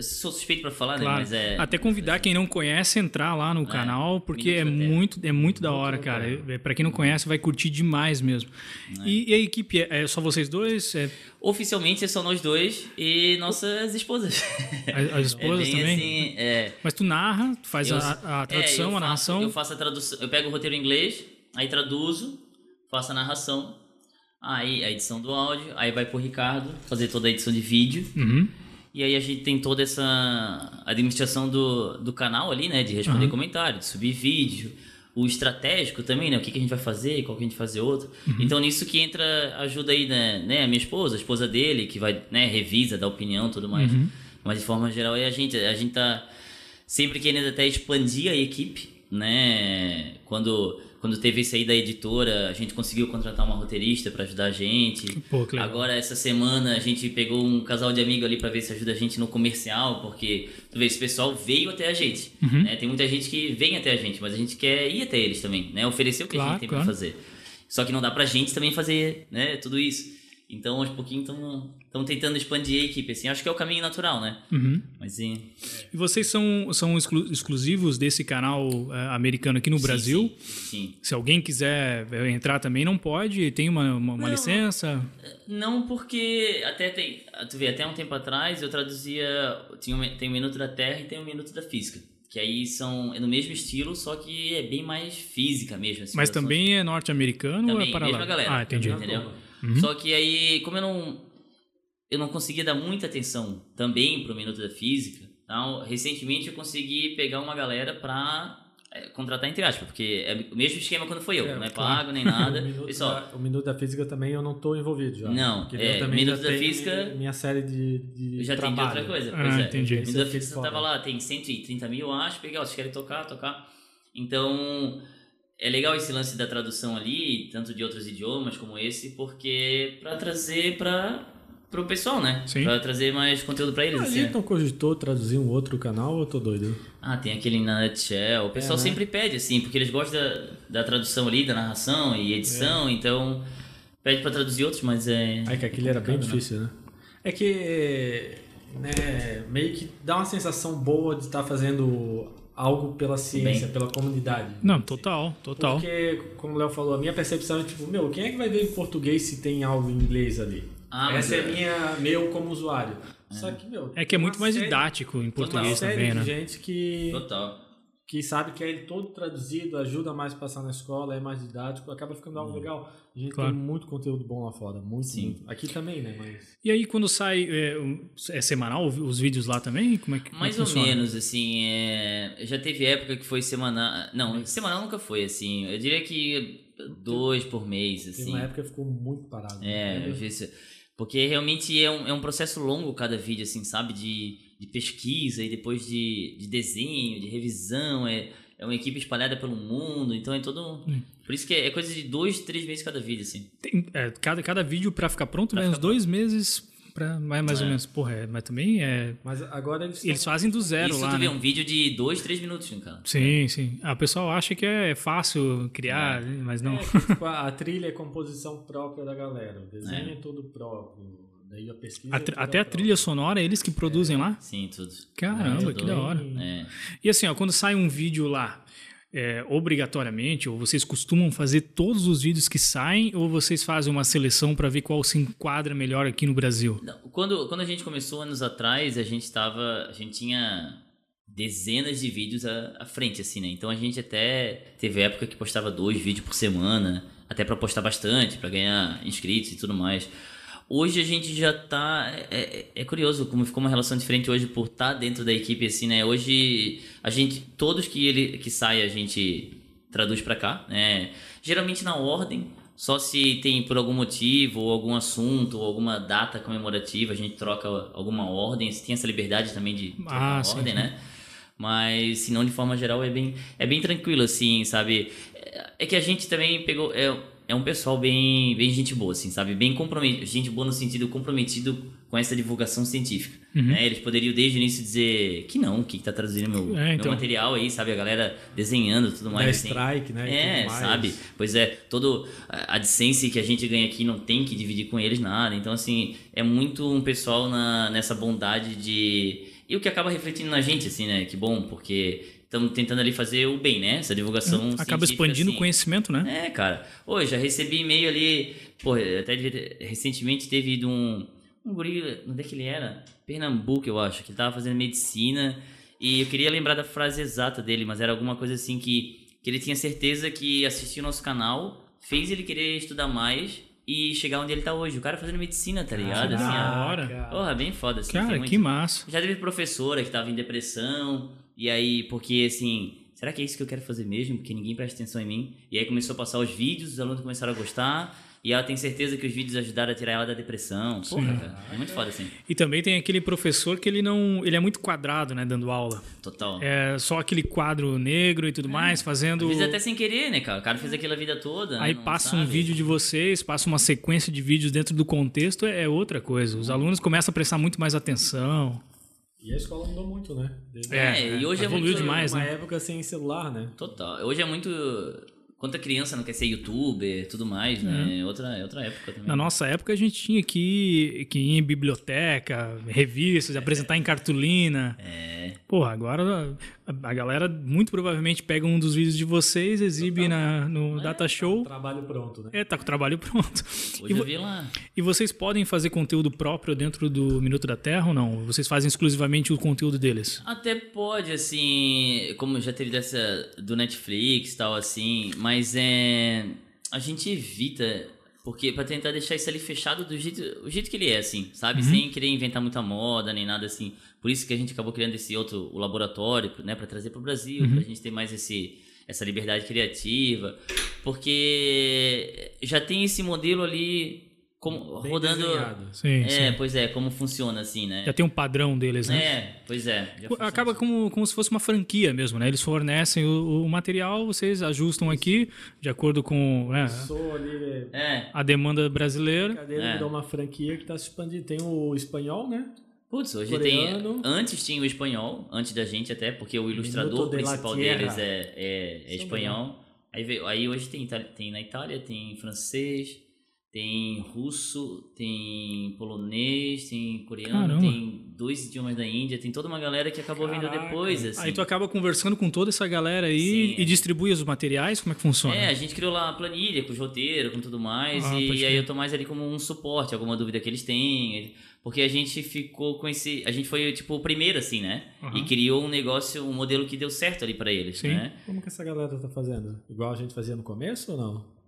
sou suspeito pra falar, né? Claro. Mas é... Até convidar quem não conhece a entrar lá no canal, porque é muito, é muito da hora, cara. É, pra quem não conhece, vai curtir demais mesmo. E, e a equipe é, é só vocês dois? É, Oficialmente é só nós dois e nossas esposas. as, as esposas é também? assim, é... Mas tu narra, tu faz Eu- a, a é, tradução, a faço- narração. Eu faço a tradução, eu pego o roteiro em inglês, aí traduzo, faço a narração, aí a edição do áudio, aí vai pro Ricardo fazer toda a edição de vídeo. Uhum. E aí a gente tem toda essa administração do, do canal ali, né? De responder comentário, de subir vídeo. O estratégico também, né? O que, que a gente vai fazer, qual que a gente vai fazer outro. Então nisso que entra ajuda aí, né? né? A minha esposa, a esposa dele, que vai, né? Revisa, dá opinião e tudo mais. Mas de forma geral é a gente. A gente tá sempre querendo até expandir a equipe, né? Quando, quando teve isso aí da editora, a gente conseguiu contratar uma roteirista para ajudar a gente. Pô. Agora, essa semana, a gente pegou um casal de amigo ali para ver se ajuda a gente no comercial, porque, tu vê, esse pessoal veio até a gente. Uhum. né? Tem muita gente que vem até a gente, mas a gente quer ir até eles também, né? Oferecer o que a Claro, gente tem claro. para fazer. Só que não dá pra gente também fazer, né? Tudo isso. Então, aos pouquinhos, estão tentando expandir a equipe, assim. Acho que é o caminho natural, né? Uhum. Mas, sim. E vocês são, são exclu- exclusivos desse canal é, americano aqui no Sim, Brasil? Sim, sim. Se alguém quiser é, entrar também, não pode? Tem uma, uma, uma Não. licença? Não, porque até tem. Tu vê, até um tempo atrás eu traduzia. Tinha, um- tem o Minuto da Terra e tem o Minuto da Física. Que aí são é no mesmo estilo, só que é bem mais física mesmo. Assim, Mas também é norte-americano ou é para mesma lá? galera. Ah, entendi. Entendeu? Uhum. Só que aí, como eu não eu não conseguia dar muita atenção também pro minuto da física, então recentemente eu consegui pegar uma galera pra é, contratar entre aspas, porque é o mesmo esquema quando foi eu, É, não é pago nem nada. O minuto, Pessoal, da, o minuto da física também eu não tô envolvido já. Não, é, Minuto já da Física- Minha série de, de eu já atendi trabalho. outra coisa. Ah, Pois é. entendi. O Minuto da é Física foda. tava lá, tem 130 mil, eu acho, peguei, ó, vocês querem tocar, tocar. Então, é legal esse lance da tradução ali, tanto de outros idiomas como esse, porque pra trazer pra, pro pessoal, né? Sim. Pra trazer mais conteúdo pra eles, A assim, gente né? não cogitou traduzir um outro canal ou eu tô doido? Ah, tem aquele na Nutshell. O pessoal né? sempre pede, assim, porque eles gostam da, da tradução ali, da narração e edição, então pede pra traduzir outros, mas é. É que aquele era bem difícil, né? É que né, meio que dá uma sensação boa de estar fazendo algo pela ciência, Bem. pela comunidade. Não, total, total. Porque, como o Léo falou, a minha percepção é tipo, meu, quem é que vai ver em português se tem algo em inglês ali? Ah, Essa é, é- minha, meu como usuário. Só que, meu. É que é muito mais série- didático em português também, né? gente que, Total. Que sabe que é ele todo traduzido, ajuda mais a passar na escola, é mais didático, acaba ficando algo legal. A gente Claro. tem muito conteúdo bom lá fora, muito, Sim. muito. Aqui também, né? Mas. E aí, quando sai, é, é semanal os vídeos lá também? Como é que como é Mais que ou funciona? menos, assim, é... já teve época que foi semanal. Não, semanal nunca foi, assim. Eu diria que dois por mês, Teve assim. uma época que ficou muito parado. É, né? às vezes. Porque realmente é um, é um processo longo cada vídeo, assim, sabe? De, de pesquisa e depois de, de desenho, de revisão. É, é uma equipe espalhada pelo mundo, então é todo. Hum. Por isso que é, é coisa de dois, três meses cada vídeo, assim. Tem- é, cada, cada vídeo pra ficar pronto, Pra né? Uns ficar dois meses pra mais, mais ou É. menos. Porra, é, mas também é. Mas agora eles. Eles fazem do zero isso lá, tu vê né? um vídeo de dois, três minutos, cara. Sim, sim. Ah, o pessoal acha que é fácil criar, né? mas não. É, que, tipo, a, a trilha é composição própria da galera. O desenho é, todo próprio. Daí a pesquisa. A é até a própria. trilha sonora, eles que produzem lá? Sim, tudo. Caramba, É, que tudo. da hora. É. E assim, ó, quando sai um vídeo lá, é, obrigatoriamente, ou vocês costumam fazer todos os vídeos que saem, ou vocês fazem uma seleção pra ver qual se enquadra melhor aqui no Brasil? Não, Quando, quando a gente começou anos atrás, a gente tava. A gente tinha dezenas de vídeos à, à frente, assim, né? Então a gente até teve época que postava dois vídeos por semana, até pra postar bastante, pra ganhar inscritos e tudo mais. Hoje a gente já tá. É, é- é curioso como ficou uma relação diferente hoje por estar dentro da equipe, assim, né? Hoje a gente. Todos que ele que sai a gente traduz pra cá, né? Geralmente na ordem. Só se tem por algum motivo, ou algum assunto, ou alguma data comemorativa, a gente troca alguma ordem. Se tem essa liberdade também de trocar Ah, sim, ordem, sim. né? Mas, se não, de forma geral, é bem, é bem tranquilo, assim, sabe? É- É que a gente também pegou. É, é um pessoal bem, bem gente boa, assim, sabe? Bem comprometido. Gente boa no sentido comprometido com essa divulgação científica. Uhum. Né? Eles poderiam desde o início dizer que não, que tá traduzindo meu, É, meu então. material aí, sabe? A galera desenhando tudo mais. Da assim. strike, né? É, sabe? Pois é, todo a AdSense que a gente ganha aqui não tem que dividir com eles nada. Então, assim, é muito um pessoal na, nessa bondade de. E o que acaba refletindo na gente, assim, né? Que bom, porque estamos tentando ali fazer o bem, né? Essa divulgação. Uhum. Acaba expandindo o assim. conhecimento, né? É, cara. Pô, já recebi e-mail ali. Pô, até recentemente teve de um. Um guri. Onde é que ele era? Pernambuco, eu acho. Que ele tava fazendo medicina. E eu queria lembrar da frase exata dele, mas era alguma coisa assim que. Que ele tinha certeza que assistir o nosso canal fez ele querer estudar mais e chegar onde ele tá hoje. O cara fazendo medicina, tá ligado? que assim, da hora. Porra, bem foda, assim. Cara, muito- que massa. já teve professora que tava em depressão, e aí, porque assim, será que é isso que eu quero fazer mesmo? Porque ninguém presta atenção em mim. E aí começou a passar os vídeos, os alunos começaram a gostar, e ela tem certeza que os vídeos ajudaram a tirar ela da depressão. Porra, cara, é muito foda assim. E também tem aquele professor que ele não. Ele é muito quadrado, né? Dando aula. Total. É só aquele quadro negro e tudo mais, Às fazendo. vezes até sem querer, né, cara? O cara fez aquilo a vida toda. né? Aí Não passa um sabe. vídeo de vocês, passa uma sequência de vídeos dentro do contexto, é outra coisa. Os alunos começam a prestar muito mais atenção. E a escola mudou muito, né? Desde É, e hoje é muito- demais, uma né? época sem celular, né? Total. Hoje é muito. Quanta criança não quer ser youtuber tudo mais, né? É outra, é outra época também. Na nossa época a gente tinha que, que ir em biblioteca, revistas, apresentar em cartolina. É. Porra, agora a, a galera muito provavelmente pega um dos vídeos de vocês, exibe na, no É, Data Show. Trabalho pronto, né? É, tá com o trabalho pronto. E, Hoje vo- eu vi lá. e vocês podem fazer conteúdo próprio dentro do Minuto da Terra ou não? Vocês fazem exclusivamente o conteúdo deles? Até pode, assim, como já teve dessa do Netflix e tal, assim, mas é. A gente evita, porque pra tentar deixar isso ali fechado do jeito, o jeito que ele é, assim, sabe? Sem querer inventar muita moda nem nada assim. Por isso que a gente acabou criando esse outro, o laboratório, né, pra trazer pro Brasil, pra gente ter mais esse, essa liberdade criativa, porque já tem esse modelo ali como, Bem rodando. desenhado. Sim, É, sim. pois é, como funciona assim, né? Já tem um padrão deles, né? É, pois é. Acaba assim. como, como se fosse uma franquia mesmo, né? Eles fornecem o, o material, vocês ajustam aqui de acordo com né, ali. É. a demanda brasileira. Cadeira É. uma franquia que está se expandindo. Tem o espanhol, né? Putz, hoje Coreano. tem. Antes tinha o espanhol, antes da gente até, porque o ilustrador de principal deles é, é, é Isso espanhol. Aí, veio, aí hoje tem, tem na Itália, tem francês, tem russo, tem polonês, tem coreano, Caramba. tem dois idiomas da Índia, tem toda uma galera que acabou vindo Caraca. depois, assim. Aí tu acaba conversando com toda essa galera aí Sim, e é. distribui os materiais, como é que funciona? É, a gente criou lá a planilha com os roteiros, com tudo mais, Ah, e aí eu tô mais ali como um suporte, alguma dúvida que eles têm, porque a gente ficou com esse, a gente foi tipo o primeiro assim, né? Aham. E criou um negócio, um modelo que deu certo ali pra eles, Sim. né? Como que essa galera tá fazendo? Igual a gente fazia no começo ou não?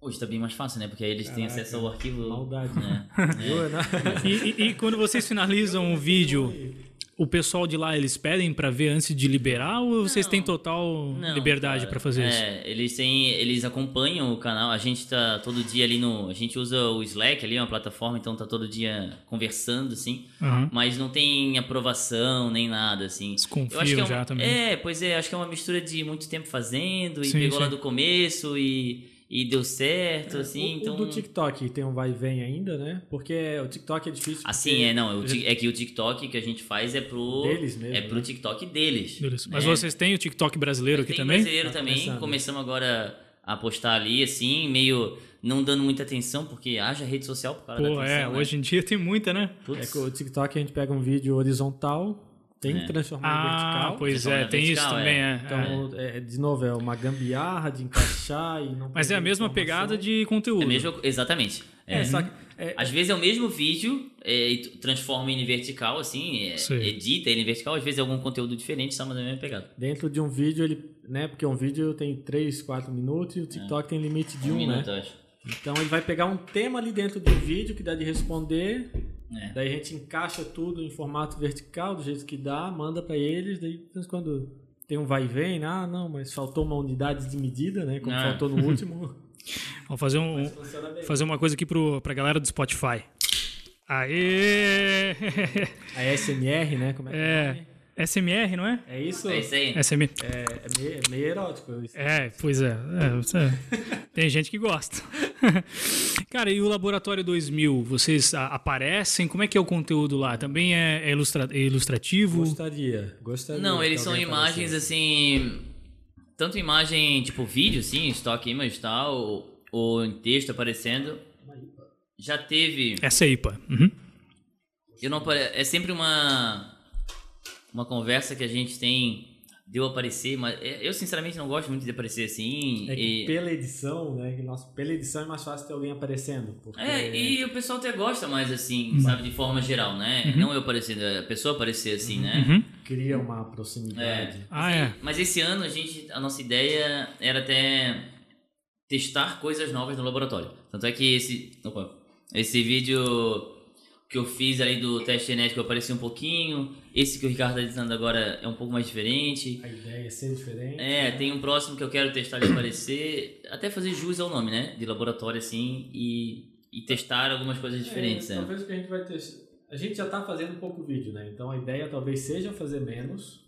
Hoje tá bem mais fácil, né? Porque aí eles têm Caraca, acesso ao arquivo, Maldade. né? Né? E, e- e quando vocês finalizam o vídeo, o pessoal de lá eles pedem pra ver antes de liberar ou vocês Não. têm total Não, liberdade pra fazer isso? É, eles têm, eles acompanham o canal. A gente tá todo dia ali no, a gente usa o Slack ali, uma plataforma, então tá todo dia conversando assim. Aham. Mas não tem aprovação nem nada, assim. Que é já também. É, pois é, acho que é uma mistura de muito tempo fazendo e Sim, pegou lá sim. do começo e, e deu certo, assim, o, então... o do TikTok tem um vai e vem ainda, né? Porque o TikTok é difícil. Assim, é, não, o ti- é que o TikTok que a gente faz é pro... Deles mesmo, É pro né? TikTok deles. Mas né? vocês têm o TikTok brasileiro aqui também? brasileiro Tá também, começando. começamos agora a postar ali, assim, meio não dando muita atenção, porque haja rede social pro dar Pô, é, atenção, né? hoje em dia tem muita, né? É Putz, que o TikTok a gente pega um vídeo horizontal, tem que É. transformar em Ah, vertical. pois é, tem isso vertical, também, é. é. é. Então, é, de novo, é uma gambiarra de encaixar e não Mas é a mesma pegada de conteúdo. é mesmo, exatamente. É, É. só que, é, Às vezes é o mesmo vídeo é, e transforma ele em vertical, assim, é, edita ele em vertical, às vezes é algum conteúdo diferente, só mas é a mesma pegada. dentro de um vídeo, ele, né? Porque um vídeo tem 3, 4 minutos e o TikTok tem limite de 1, um né? minuto, eu acho. Então ele vai pegar um tema ali dentro do vídeo que dá de responder, É. daí a gente encaixa tudo em formato vertical, do jeito que dá, manda pra eles, daí quando tem um vai e vem, ah, não, mas faltou uma unidade de medida, né? Como Ah. faltou no último. Vamos fazer, um, fazer uma coisa aqui pro, pra galera do Spotify. Aê! A SMR, né? Como é que é? É? SMR, não é? É isso? É isso aí. SMR. É, é meio, é meio erótico. isso. É, pois é. é, você- tem gente que gosta. Cara, e o Laboratório 2000, vocês a- aparecem? Como é que é o conteúdo lá? Também é, é ilustra- é ilustrativo? Gostaria, gostaria. Não, eles são imagens aparecesse. assim. Tanto imagem, tipo vídeo, assim, stock image e tal, ou em texto aparecendo. Já teve. Essa é IPA. Uhum. Eu não apare- É sempre uma. Uma conversa que a gente tem. Deu aparecer, mas é, eu sinceramente não gosto muito de aparecer assim. É que e... pela edição, né? que nossa, pela edição é mais fácil ter alguém aparecendo. Porque... É, e o pessoal até gosta mais assim, sabe, de forma geral, né? Não eu aparecendo, a pessoa aparecer assim, né? Uhum. cria uma proximidade. Ah, é. Mas esse ano a gente, a nossa ideia era até testar coisas novas no laboratório. Tanto é que esse, opa, esse vídeo que eu fiz ali do teste genético eu apareci um pouquinho. Esse que o Ricardo está editando agora é um pouco mais diferente. A ideia é ser diferente. É, tem um próximo que eu quero testar de aparecer, até fazer jus ao nome, né? De laboratório assim e, e testar algumas coisas diferentes, é, né? Talvez o que a gente vai ter. A gente já está fazendo pouco vídeo, né? Então a ideia talvez seja fazer menos,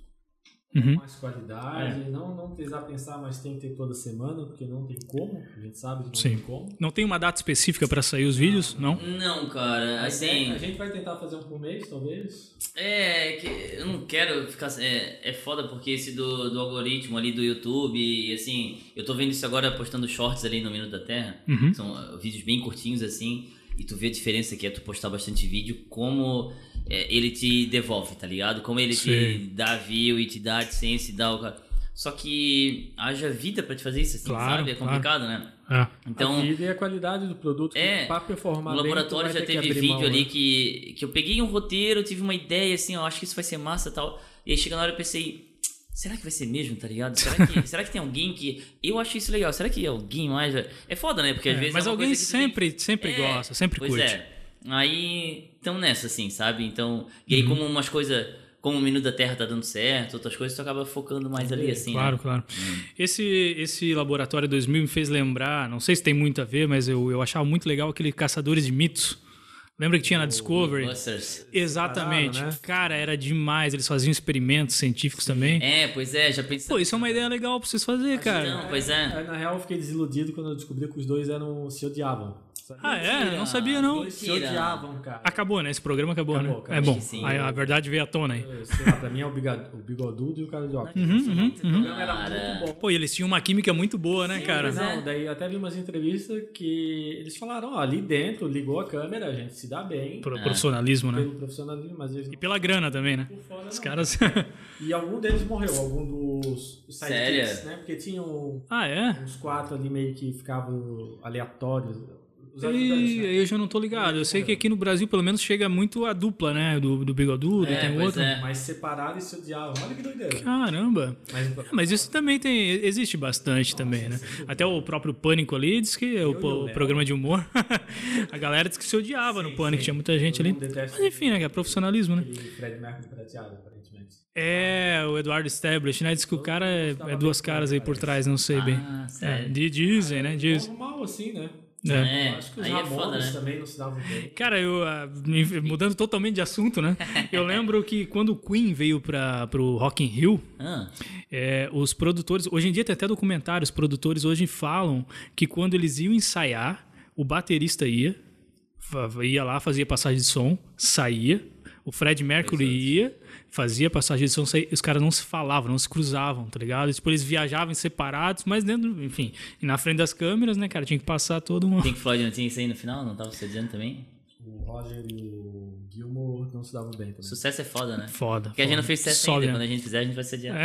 Uhum. mais qualidade, não, não precisar pensar, mas tem que ter toda semana, porque não tem como, a gente sabe que não Sim. tem como. Não tem uma data específica para sair os vídeos? Não? Não, cara, A assim. a gente vai tentar fazer um por mês, talvez. É, que eu não quero ficar. É, é foda porque esse do, do algoritmo ali do YouTube, e assim, eu tô vendo isso agora postando shorts ali no Minuto da Terra. Uhum. São vídeos bem curtinhos assim, e tu vê a diferença que é tu postar bastante vídeo, como é, ele te devolve, tá ligado? Como ele Sim. te dá view e te dá AdSense e dá o... Só que haja vida pra te fazer isso, assim, Claro, sabe? É claro. complicado, né? É. Então, a vida e a qualidade do produto É, para performar bem, tu laboratório vai já teve vídeo mão, ali né? que, que eu peguei um roteiro, tive uma ideia, assim, ó, acho que isso vai ser massa e tal. E aí chega na hora eu pensei, será que vai ser mesmo, tá ligado? Será que, será que tem alguém que. Eu acho isso legal, será que alguém mais. É foda, né? Porque às É, vezes. mas é uma alguém tu tem sempre, sempre É, gosta, sempre pois curte. é. Aí estão nessa, assim, sabe? Então. E aí, Uhum. como umas coisas. Como o Minuto da Terra tá dando certo, outras coisas, tu acaba focando mais ali, assim. Claro, né? claro. Esse, esse Laboratório 2000 me fez lembrar, não sei se tem muito a ver, mas eu, eu achava muito legal aquele Caçadores de Mitos. Lembra que tinha na Discovery? Busters. Exatamente. Né? Cara, era demais. Eles faziam experimentos científicos também. É, pois é, já pensei. Pô, isso é uma ideia legal pra vocês fazerem, cara. Não, pois é. Aí, na real, eu fiquei desiludido quando eu descobri que os dois eram, se odiavam. Sabe? Ah, é? Não sabia, não. Os dois se Mentira. odiavam, cara. Acabou, né? Esse programa acabou, Acabou, né? acabou. É bom. Sim. Aí a verdade veio à tona aí. Sei lá, pra mim é o, o bigodudo e o cara de óculos. Uhum, o programa era muito bom. Pô, e eles tinham uma química muito boa, né, cara? Não, daí eu até vi umas entrevistas que eles falaram, ó, ali dentro, ligou a câmera, a gente se dá bem, Pro profissionalismo, né? pelo profissionalismo, mas eles E não pela grana também, né? por fora, Os não. caras. E algum deles morreu, algum dos sidekicks, né? Porque tinham ah, é? uns quatro ali meio que ficavam aleatórios. Os E né? eu já não tô ligado. Eu sei que aqui no Brasil, pelo menos, chega muito a dupla, né? Do, do Bigodudo É, tem outro. é. Mas separados e se odiavam. Olha que doideira. Caramba. Mas, Mas isso também tem, existe bastante também, né? Até o próprio Pânico ali diz que é o, o programa de humor. a galera diz que se odiava no Pânico, tinha muita gente ali. Mas enfim, né? É profissionalismo, né? e Fred Mercury prateado, aparentemente. É, o Eduardo Stablish, né? Diz que o cara é, é duas caras aí por trás, não sei bem. Ah, É, sério. di- dizem, né? Diz. Normal assim, né? É. É, Eu acho que os aí é foda, né? também não se davam bem. Cara, eu ah, mudando totalmente de assunto, né? Eu lembro que quando o Queen veio para pro Rock in Rio, Ah, é, os produtores, hoje em dia tem até documentário, os produtores hoje falam que quando eles iam ensaiar, o baterista ia, ia lá, fazia passagem de som, saía, o Fred Mercury ia, fazia passagem de som, os caras não se falavam, não se cruzavam, tá ligado? Tipo, eles viajavam separados, mas dentro, enfim, e na frente das câmeras, né, cara, tinha que passar todo um... Pink Floyd não tinha isso aí no final? Não tava você dizendo também? O Roger e o Gilmore não se davam bem também. Sucesso é foda, né? Foda. Porque a gente foda. não fez sucesso ainda. Quando a gente fizer, a gente vai ser adiante.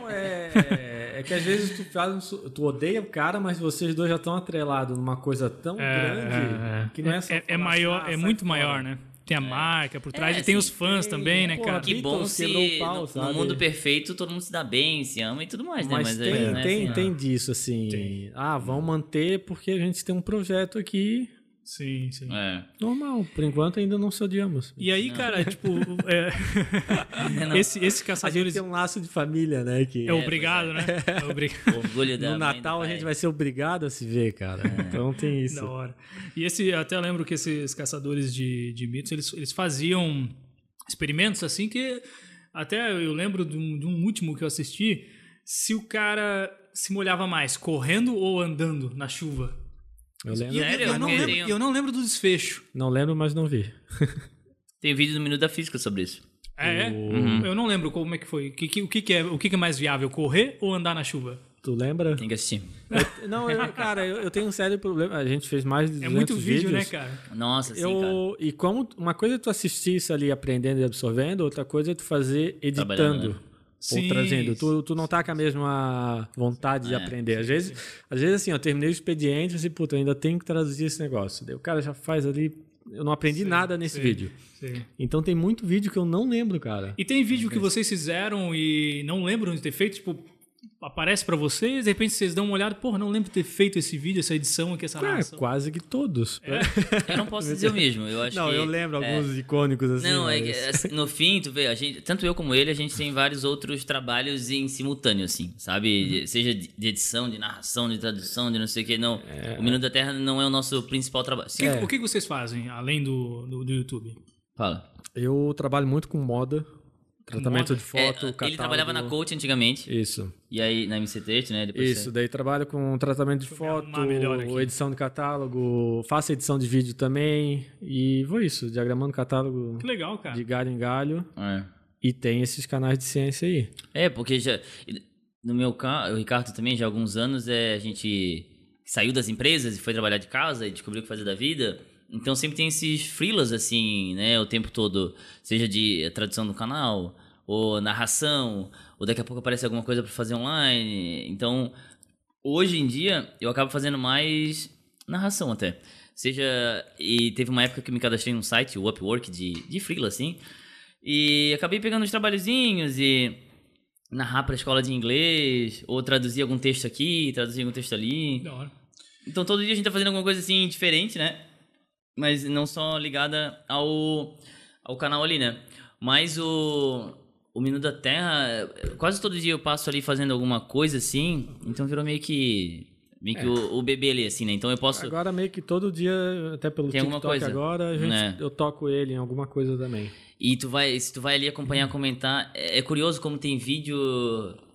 Não, é, é que às vezes tu, faz um tu odeia o cara, mas vocês dois já estão atrelados numa coisa tão É, grande é, é. que não é só É, é falar maior, assim, ah, é muito fora. maior, né? Tem a marca por trás É, e tem sim. os fãs também, né, Porra, cara? que bom Beatles se pau, no, no mundo perfeito todo mundo se dá bem, se ama e tudo mais, né? Mas, Mas, tem, é, né, tem, assim, tem disso, assim. Tem. Ah, vamos manter porque a gente tem um projeto aqui Sim, sim. É. normal. Por enquanto ainda não se odiamos. E aí, cara, tipo, é, esse, esse A gente caçadores tem um laço de família, né? Que é obrigado, né? É obrigado. Orgulho da no Natal a gente vai ser obrigado a se ver, cara. Então tem isso. Da hora. E esse, eu até lembro que esses caçadores de, de mitos, eles, eles faziam experimentos assim que até eu lembro de um, de um último que eu assisti, se o cara se molhava mais, correndo ou andando na chuva. Eu lembro, E eu, eu não Porque lembro, eu não lembro do desfecho. não lembro, mas não vi. Tem vídeo do Minuto da Física sobre isso. É, é? Uhum. Eu não lembro como é que foi. O que, o que, que é, o que, que é mais viável, correr ou andar na chuva? Tu lembra? Tem que assistir. Eu- não, eu- cara, eu, eu tenho um sério problema. A gente fez mais de É 200 muito vídeo, né, vídeos. cara? Nossa, sim, cara. Eu, e como uma coisa é tu assistir isso ali aprendendo e absorvendo, outra coisa é tu fazer Trabalhando, editando. Né? Ou Sim, trazendo. Tu, tu não tá com a mesma vontade de É, aprender. Às vezes, às vezes, assim, eu terminei o expediente e assim, puta, eu ainda tenho que traduzir esse negócio. Daí o cara já faz ali. Eu não aprendi nada nesse sim. vídeo. Sim. Então tem muito vídeo que eu não lembro, cara. E tem vídeo que vocês fizeram e não lembram de ter feito, tipo, aparece pra vocês, de repente vocês dão uma olhada, porra, não lembro de ter feito esse vídeo, essa edição aqui, essa É, narração. quase que todos. Eu não posso dizer o mesmo. Eu acho Não, que, eu lembro é, alguns icônicos assim. Não, é que, mas- assim, no fim, tu vê, a gente, tanto eu como ele, a gente tem vários outros trabalhos em simultâneo, assim, sabe? Uhum. De- Seja de edição, de narração, de tradução, de não sei o que. Não, É. o Minuto da Terra não é o nosso principal trabalho. O Sim, que, o que vocês fazem, além do, do, do YouTube? fala. Eu trabalho muito com moda, tratamento de foto, É, catálogo. ele trabalhava na Coach antigamente, Isso. e aí na MC3, né? Depois Isso, daí trabalho com tratamento de foto, edição de catálogo, faço edição de vídeo também e vou isso, diagramando catálogo Que legal, cara. de galho em galho É. e tem esses canais de ciência aí. É, porque já. No meu caso, o Ricardo também, já há alguns anos, é, a gente saiu das empresas e foi trabalhar de casa e descobriu o que fazer da vida. Então sempre tem esses freelas assim, né, o tempo todo, seja de tradução do canal, ou narração, ou daqui a pouco aparece alguma coisa para fazer online. Então, hoje em dia, eu acabo fazendo mais narração até. Seja. E teve uma época que me cadastrei num site, o Upwork, de, de freela, assim. E acabei pegando uns trabalhozinhos e narrar para escola de inglês, ou traduzir algum texto aqui, traduzir algum texto ali. Da hora. Então todo dia a gente tá fazendo alguma coisa assim diferente, né? Mas não só ligada ao, ao canal ali, né? Mas o, o Minuto da Terra, quase todo dia eu passo ali fazendo alguma coisa assim, então virou meio que. Meio que É. o, o bebê ali, assim, né? Então eu posso. Agora meio que todo dia, até pelo Tem alguma TikTok coisa, agora, gente, né? eu toco ele em alguma coisa também. E tu vai, se tu vai ali acompanhar, comentar, é, é curioso como tem vídeo,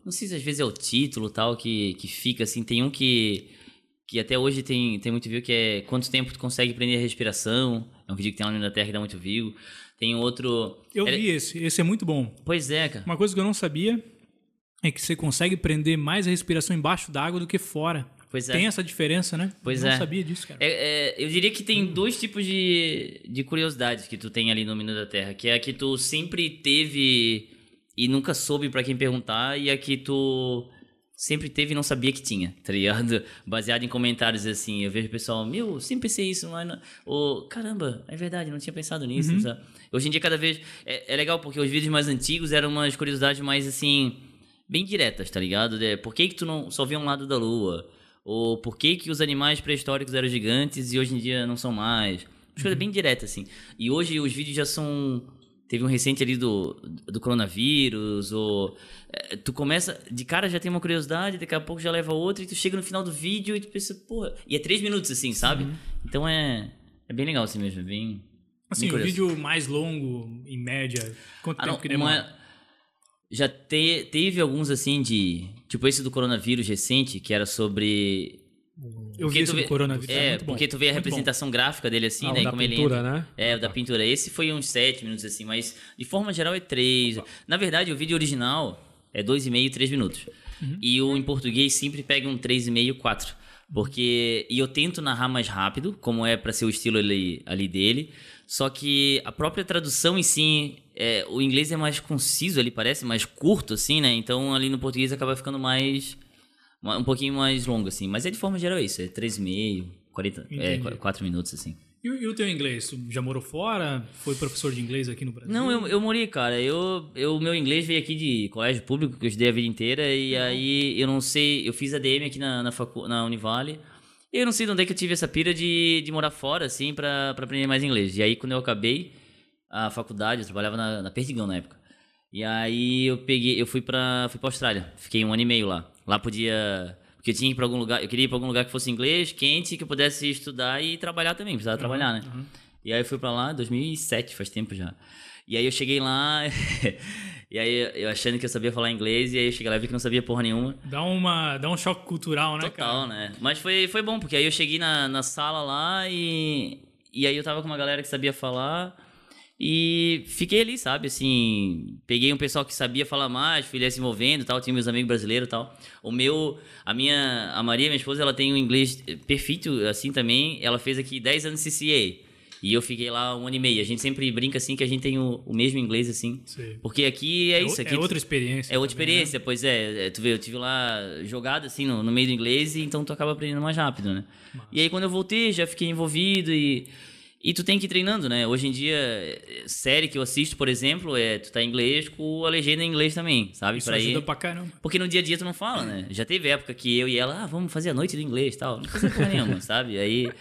não sei se às vezes é o título tal que, que fica assim, tem um que que até hoje tem, tem muito view que é quanto tempo tu consegue prender a respiração, é um vídeo que tem lá na Terra que dá muito view. Tem outro, Eu é- vi esse, esse é muito bom. pois é, cara. Uma coisa que eu não sabia é que você consegue prender mais a respiração embaixo d'água do que fora. Pois é. Tem essa diferença, né? Pois eu é. não sabia disso, cara. É, é, eu diria que tem dois tipos de, de curiosidades que tu tem ali no Minuto da Terra, que é a que tu sempre teve e nunca soube pra quem perguntar, e a que tu sempre teve e não sabia que tinha, tá ligado? Baseado em comentários assim, eu vejo o pessoal, meu, sempre pensei isso, mas não... ou caramba, é verdade, não tinha pensado nisso, sabe? Hoje em dia cada vez é, é legal porque os vídeos mais antigos eram umas curiosidades mais assim, bem diretas, tá ligado? De, por que que tu não só vê um lado da lua? Ou por que que os animais pré-históricos eram gigantes e hoje em dia não são mais? Umas coisas bem diretas, assim. E hoje os vídeos já são... Teve um recente ali do, do coronavírus, ou... é, tu começa... De cara já tem uma curiosidade, daqui a pouco já leva outra, e tu chega no final do vídeo e tu pensa, porra... E é três minutos, assim, sabe? Então é... É bem legal assim mesmo, é bem... Assim, bem o vídeo mais longo, em média, quanto Ah, tempo não, que demora? uma- Já te- teve alguns assim de. Tipo esse do coronavírus recente, que era sobre. Eu vi porque esse tu do vê- coronavírus, É, bom. porque tu vê a Muito bom. representação gráfica dele assim, Ah, né? da como ele pintura, entra. né? É, o da pintura. Esse foi uns 7 minutos assim, mas de forma geral é 3. Na verdade, o vídeo original é 2,5, 3 minutos. Uhum. E o em português sempre pega um 3,5, 4. Porque. E eu tento narrar mais rápido, como é pra ser o estilo ali, ali dele. Só que a própria tradução em si. É, o inglês é mais conciso, ele parece mais curto, assim, né? Então ali no português acaba ficando mais. Uma- Um pouquinho mais longo, assim. Mas é de forma geral isso, é 3,5, 40. É, Entendi. 4 minutos, assim. E, o- e o teu inglês? Tu já morou fora? Foi professor de inglês aqui no Brasil? Não, eu, eu morei, cara. Eu, eu, meu inglês veio aqui de colégio público, que eu estudei a vida inteira, e aí eu não sei, eu fiz ADM aqui na, na, facu, na Univale, e eu não sei de onde é que eu tive essa pira de, de morar fora, assim, pra, pra aprender mais inglês. E aí, quando eu acabei a faculdade, eu trabalhava na, na Perdigão na época. E aí eu peguei, eu fui pra, fui pra Austrália, fiquei um ano e meio lá. Lá podia. Porque eu tinha ir pra algum lugar, eu queria ir pra algum lugar que fosse inglês, quente, que eu pudesse estudar e trabalhar também, precisava trabalhar, né? E aí eu fui pra lá em 2007, faz tempo já. E aí eu cheguei lá, e aí eu achando que eu sabia falar inglês, e aí eu cheguei lá e vi que não sabia porra nenhuma. Dá, uma, dá um choque cultural, né, Total, cara? né? Mas foi, foi bom, porque aí eu cheguei na, na sala lá e, e aí eu tava com uma galera que sabia falar e fiquei ali, sabe? Assim, peguei um pessoal que sabia falar mais, fui se envolvendo e tal, tinha meus amigos brasileiros e tal. O meu, a minha, a Maria, minha esposa, ela tem um inglês perfeito assim também, ela fez aqui 10 anos de CCA. E eu fiquei lá um ano e meio. A gente sempre brinca assim que a gente tem o, o mesmo inglês assim. Sei. Porque aqui é, É, isso. Aqui é outra experiência. é outra também, né? experiência, pois é. É, Tu vê, eu tive lá jogado assim no, no meio do inglês, e então tu acaba aprendendo mais rápido, né? E aí quando eu voltei, já fiquei envolvido e. E tu tem que ir treinando, né? Hoje em dia, é, série que eu assisto, por exemplo, é tu tá em inglês com a legenda em inglês também, sabe? Isso Pra ajuda ir. pra caramba. Porque no dia a dia tu não fala, né? Já teve época que eu e ela, ah, vamos fazer a noite do inglês e tal. Não fazia porra nenhuma, sabe? Aí.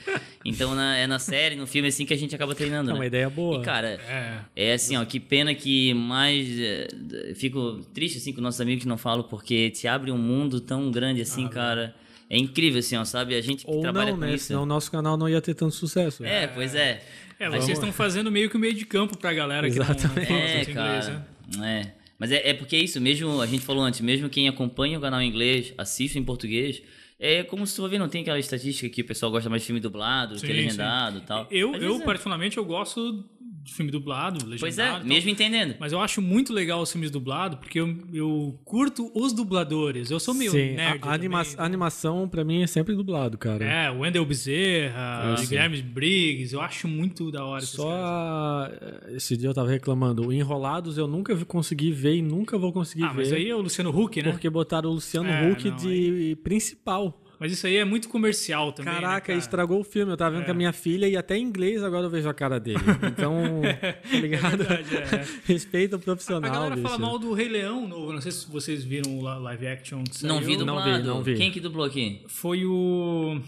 Então na- é na série, no filme assim que a gente acaba treinando, É né? uma ideia boa. E, cara, É. é assim, ó, que pena que mais. é, Fico triste assim com nossos amigos que não falam, porque te abre um mundo tão grande assim, cara. É incrível, assim, ó, sabe? A gente que Ou trabalha não, com né? isso. Senão o nosso canal não ia ter tanto sucesso. É, pois é. É, Mas vocês estão fazendo meio que o meio de campo pra galera que não, não Exatamente. fala É, inglês, cara. né? É. Mas é, é porque é isso, mesmo, a gente falou antes, mesmo quem acompanha o canal em inglês, assiste em português, é como se tu ver, não tem aquela estatística que o pessoal gosta mais de filme dublado, do que Sim, legendado e tal. Eu, eu é. particularmente, eu gosto de filme dublado, legendado. Pois é, tal. mesmo entendendo. Mas eu acho muito legal os filmes dublados, porque eu, eu curto os dubladores. Eu sou meio Sim, nerd. a, a anima- também, a animação pra mim é sempre dublado, cara. É, o Wendell Bezerra, sei. Guilherme Briggs, eu acho muito da hora esses Só caras. a- esse dia eu tava reclamando, o Enrolados eu nunca consegui ver e nunca vou conseguir Ah, ver. mas aí é o Luciano Huck, né? Porque botaram o Luciano É, Huck não, de principal. Mas isso aí é muito comercial também. né, Caraca, cara? estragou o filme. Eu tava vendo É. com a minha filha e até em inglês agora eu vejo a cara dele. Então, tá ligado? verdade, é. Respeita o A profissional, galera bicho. fala mal do Rei Leão novo. Não sei se vocês viram o live action. que Não saiu. vi Não dublado. vi, não vi. Quem que dublou aqui? Foi o.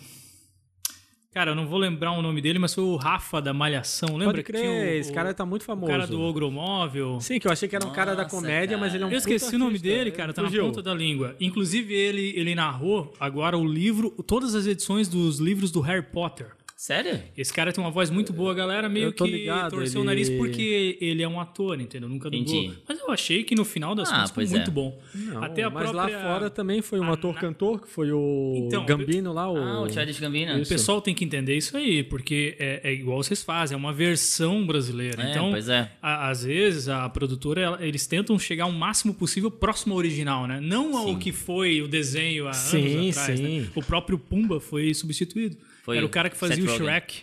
Cara, eu não vou lembrar o nome dele, mas foi o Rafa da Malhação. Lembra Pode que crer, tinha o, esse cara tá muito o famoso. cara do Ogromóvel? Sim, que eu achei que era um cara da Nossa, comédia, mas ele é um Eu esqueci o nome dele, cara, tá Fugiu. na ponta da língua. Inclusive, ele, ele narrou agora o livro, todas as edições dos livros do Harry Potter. Sério? Esse cara tem uma voz muito boa, a galera meio Eu tô que ligado, torceu o ele- nariz porque ele é um ator, entendeu? Nunca dublou. Entendi. Mas eu achei que no final das Ah, contas muito é. bom. Não, Até a mas própria... lá fora também foi um a ator na- cantor, que foi o Então, Gambino lá. O... Ah, o Childish Gambino. O pessoal tem que entender isso aí, porque é, é igual vocês fazem, é uma versão brasileira. É, então, pois é. a- às vezes, a produtora, ela- eles tentam chegar o máximo possível próximo ao original, né? Não ao Sim. que foi o desenho há Sim, anos atrás, sim. né? O próprio Pumba foi substituído. Foi Era o cara que fazia o Shrek.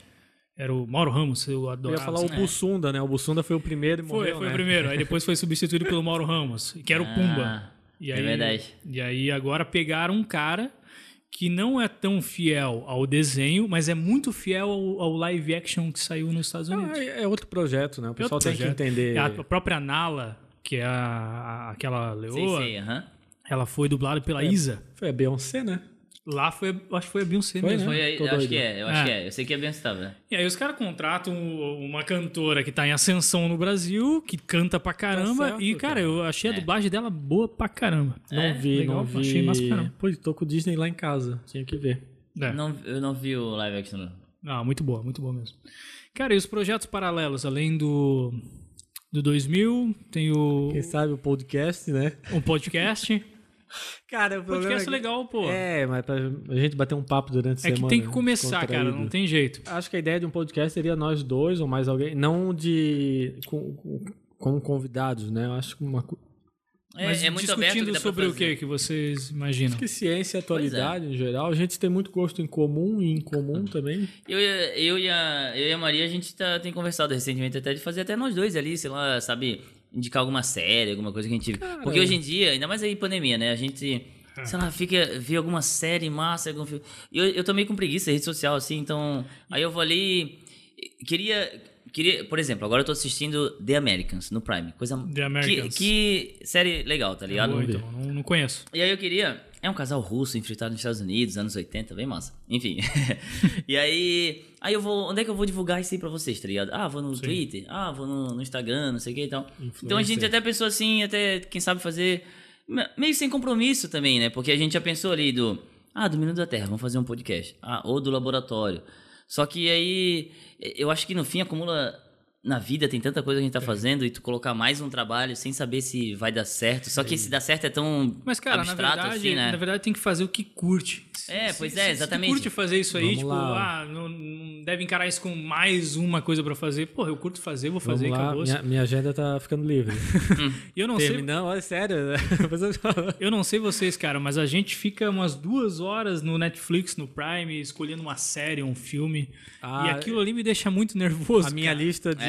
Era o Mauro Ramos, eu Eu adorava. ia falar o assim. Bussunda, né? O Bussunda foi o primeiro e Foi, morreu, foi né? o primeiro. Aí depois foi substituído pelo Mauro Ramos, que era o Ah, Pumba. E é aí, verdade. E aí agora pegaram um cara que não é tão fiel ao desenho, mas é muito fiel ao, ao live action que saiu nos Estados Unidos. Ah, é é outro projeto, né? O É pessoal outro tem que projeto. entender. A própria Nala, que é a, a- aquela leoa, sei, aham. ela foi dublada pela Isa. Foi a Beyoncé, né? Lá foi, acho que foi a Beyoncé Foi, mesmo. né? Foi eu acho doido. que é, eu acho É. que é. Eu sei que a Beyoncé tava. E aí os caras contratam uma cantora que tá em ascensão no Brasil, que canta pra caramba. Tá certo, e, cara, cara. eu achei a dublagem dela boa pra caramba. Não É? vi, Legal, não vi. achei massa pra caramba. Pô, tô com o Disney lá em casa. Tinha que ver. É. Não, eu não vi o live action. não. Ah, muito boa, muito boa mesmo. Cara, e os projetos paralelos, além do, do 2000, tem o, Quem sabe o podcast, né? um podcast. Cara, o podcast é que- legal, pô. É, mas pra a gente bater um papo durante a É que semana. tem que começar, cara, não tem jeito. Acho que a ideia de um podcast seria nós dois ou mais alguém, não de com, com, como convidados, né? Eu acho que uma É, Mas é muito aberto. discutindo que pra sobre o que que vocês imaginam? acho que ciência e atualidade em geral, a gente tem muito gosto em comum e em comum também. Eu, e- eu, e a, eu e a Maria, a gente tá, tem conversado recentemente até de fazer até nós dois ali, sei lá, sabe, indicar alguma série, alguma coisa que a gente. Porque hoje em dia, ainda mais aí pandemia, né? A gente, sei lá, fica, vê alguma série massa, algum filme. E eu, eu tô meio com preguiça, rede social, assim, então. Aí eu vou ali. Queria. Queria, por exemplo, agora eu tô assistindo The Americans no Prime. Coisa. The Americans. Que, que série legal, tá ligado? Boa, então, não, não conheço. E aí eu queria. É um casal russo infiltrado nos Estados Unidos, anos 80, bem massa. Enfim. e aí. Aí eu vou. Onde é que eu vou divulgar isso aí pra vocês, tá ligado? Ah, vou no Twitter, ah, vou no, no Instagram, não sei o que e tal. Então a gente até pensou assim, até, quem sabe fazer. me- Meio sem compromisso também, né? Porque a gente já pensou ali do. Ah, do Minuto da Terra, vamos fazer um podcast. Ah, ou do laboratório. Só que aí. Eu acho que no fim acumula. Na vida tem tanta coisa que a gente tá fazendo e tu colocar mais um trabalho sem saber se vai dar certo. Só que se dar certo é tão Mas, cara, na abstrato verdade, assim, né? na verdade tem que fazer o que curte. É, Se- pois se- é, se tu exatamente. curte fazer isso aí, Vamos tipo, lá. ah, não, não deve encarar isso com mais uma coisa pra fazer. Porra, eu curto fazer, vou fazer Vamos e lá, acabou. minha, minha agenda tá ficando livre. E eu não sei Terminando, olha, sério. Depois eu não sei vocês, cara, mas a gente fica umas duas horas no Netflix, no Prime, escolhendo uma série, um filme. Ah, e aquilo ali me deixa muito nervoso. A minha cara. lista de,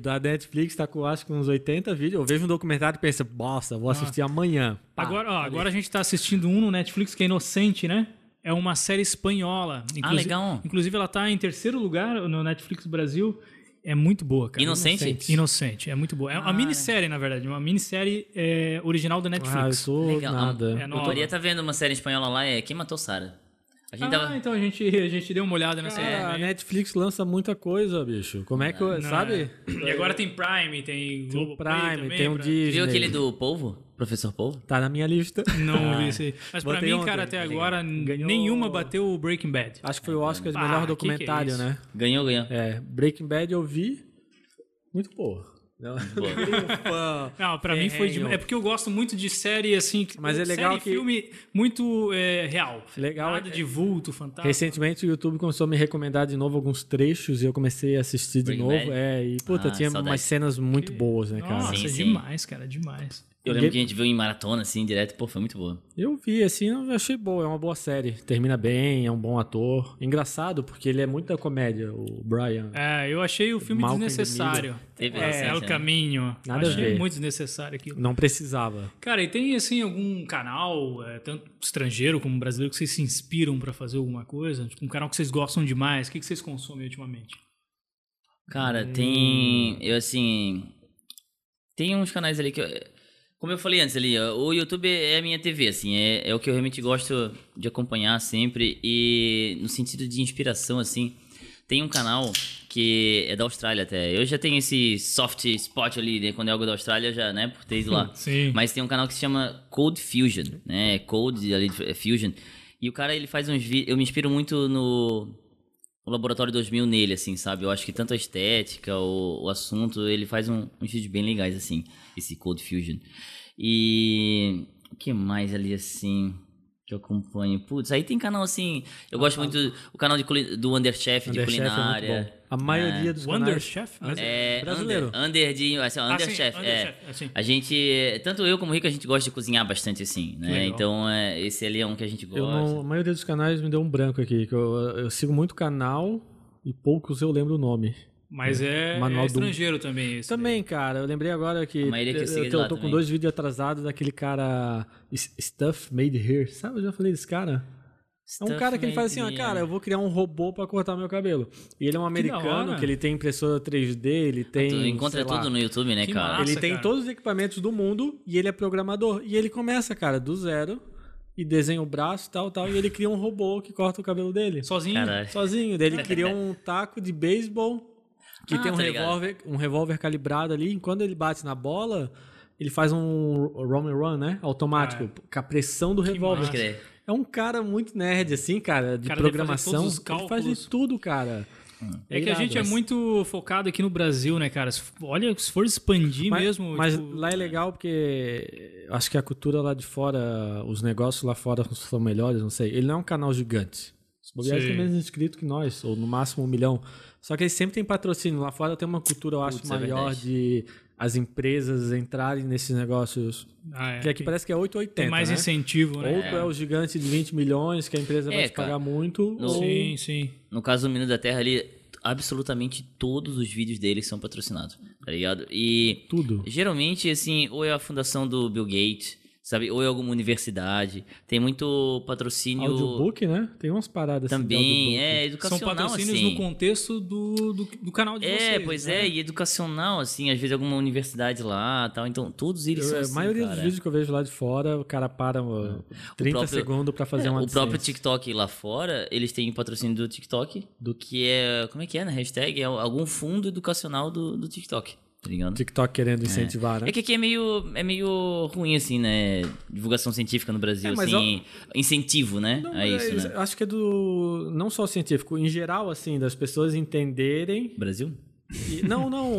da Netflix tá com acho que uns 80 vídeos. Eu vejo um documentário e penso, nossa, vou assistir amanhã. Pá, Agora, ó, agora a gente tá assistindo um no Netflix que é Inocente, né? É uma série espanhola. Inclusive, legal. Inclusive, ela tá em terceiro lugar no Netflix Brasil. É muito boa, cara. Inocente? Inocente, é muito boa. É uma minissérie, na verdade. Uma minissérie é, original da Ah, eu Netflix. tô Legal. nada. É A nova. Tá vendo uma série espanhola lá, é Quem Matou Sara. A gente Ah, tava. então a gente, a gente deu uma olhada nessa Cara, a também. Netflix lança muita coisa, bicho. Como é que eu, Não, sabe? é. E agora tem Prime, tem Tem Globo Prime, tem o pra... Disney. Viu aquele do Polvo? Professor Polvo? Tá na minha lista. Não vi isso aí. Mas pra Botei mim, ontem. cara, até agora, Ganhou- nenhuma bateu o Breaking Bad. Acho que foi o Oscar de Ah, melhor que que é documentário, né? Ganhou, ganhou. É, Breaking Bad eu vi. Muito boa. Não, fã. Não, pra mim foi. É porque eu gosto muito de série assim. que- Mas é legal série que- filme muito é, real. Legal Nada é- de vulto, fantástico. Recentemente o YouTube começou a me recomendar de novo alguns trechos e eu comecei a assistir de Breaking novo. Bad? É, e puta, Ah, tinha saudade. umas cenas muito boas, né, cara? Nossa, Sim, sim. demais, cara, demais. Eu lembro que a gente viu em maratona, assim, direto. Pô, foi muito boa. Eu vi, assim, eu achei boa, é uma boa série. Termina bem, é um bom ator. Engraçado, porque ele é muito da comédia, o Brian. É, eu achei o filme Malcolm desnecessário. Teve É, é o né? caminho. Nada a achei ver. muito desnecessário aquilo. Não precisava. Cara, e tem assim algum canal, é, tanto estrangeiro como brasileiro, que vocês se inspiram pra fazer alguma coisa? Tipo, um canal que vocês gostam demais? O que que vocês consomem ultimamente? Cara, tem. Eu assim. Tem uns canais ali que. eu- como eu falei antes ali, o YouTube é a minha TV, assim, é, é o que eu realmente gosto de acompanhar sempre. E no sentido de inspiração, assim, tem um canal que é da Austrália até. Eu já tenho esse soft spot ali, né? Quando é algo da Austrália, já, né, por ter ido lá. Sim. Mas tem um canal que se chama Code Fusion, né? Code ali, é Fusion. E o cara, ele faz uns vídeos. Eu me inspiro muito no, no Laboratório 2000 nele, assim, sabe? Eu acho que tanto a estética, o, o assunto, ele faz um- uns vídeos bem legais, assim, esse Code Fusion. E. O que mais ali, assim. Que eu acompanho. Putz, aí tem canal assim. Eu gosto muito do o canal de, do Underchef de Underchef é muito culinária. bom. A maioria dos Wonder canais... Chef? É, Brasileiro. Under, under de. Assim, Ah, Under sim, Chef, Under é. Chef, assim. A gente. Tanto eu como o Rico, a gente gosta de cozinhar bastante, assim, né? Então, é, esse ali é um que a gente gosta. Eu não, a maioria dos canais me deu um branco aqui. Que eu, eu sigo muito canal e poucos eu lembro o nome. Mas é, Manual é do- estrangeiro também esse. Também, cara, eu lembrei agora que. Maioria que eu tô com dois vídeos atrasados daquele cara Stuff Made Here. Sabe? Eu já falei desse cara. É um Stuff cara que ele faz assim, ó, made cara, here. eu vou criar um robô pra cortar meu cabelo. E ele é um americano hora. que, ele tem impressora 3D, ele tem. Tu encontra sei lá, tudo no YouTube, né, Que cara? massa. Ele tem cara. todos os equipamentos do mundo e ele é programador. E ele começa, cara, do zero e desenha o braço, tal, tal, e ele cria um robô que corta o cabelo dele. Sozinho? Caralho. Sozinho. Daí ele criou um taco de beisebol que Ah, tem um tá revólver, um revólver calibrado ali. E quando ele bate na bola, ele faz um run and run, né? Automático, Ah, com a pressão do revólver. É um cara muito nerd, assim, cara, de cara programação. todos os Ele faz de tudo, cara. É que a gente é muito focado aqui no Brasil, né, cara? Se- Olha, se for expandir Mas, mesmo. mas tipo, lá é legal porque acho que a cultura lá de fora, os negócios lá fora são melhores, não sei. Ele não é um canal gigante. Os bobeares Sim. tem menos inscritos que nós, ou no máximo um milhão. Só que ele sempre tem patrocínio. Lá fora tem uma cultura, eu acho, Putz, é maior verdade. de as empresas entrarem nesses negócios. ah, é, Que aqui tem- parece que é 880, tem mais né? incentivo, né? Ou tu é o gigante de 20 milhões, que a empresa vai É, te cara. pagar muito, No- ou... Sim, sim. No caso do Menino da Terra ali, absolutamente todos os vídeos dele são patrocinados, tá ligado? E tudo. geralmente, assim, ou é a fundação do Bill Gates, sabe? Ou é alguma universidade. Tem muito patrocínio Audiobook, né? Tem umas paradas assim de também, audiobook. é São educacional, patrocínios assim. no contexto do, do, do canal de É, vocês. pois né? é, e educacional, assim, às vezes alguma universidade lá tal. Então, todos eles Eu- são a assim, maioria cara. dos vídeos que eu vejo lá de fora, o cara para ó, 30 próprio- segundos pra fazer É, uma o próprio. TikTok lá fora, eles têm patrocínio do TikTok, Do- que é, como é que é na hashtag? É algum fundo educacional do, do TikTok, tá ligado? TikTok querendo incentivar, né? É que aqui é meio, é meio ruim, assim, né? Divulgação científica no Brasil, É, assim, incentivo, né? Não, a isso, é, né? Acho que é do. Não só científico, em geral, assim, das pessoas entenderem. Brasil? E- não, não,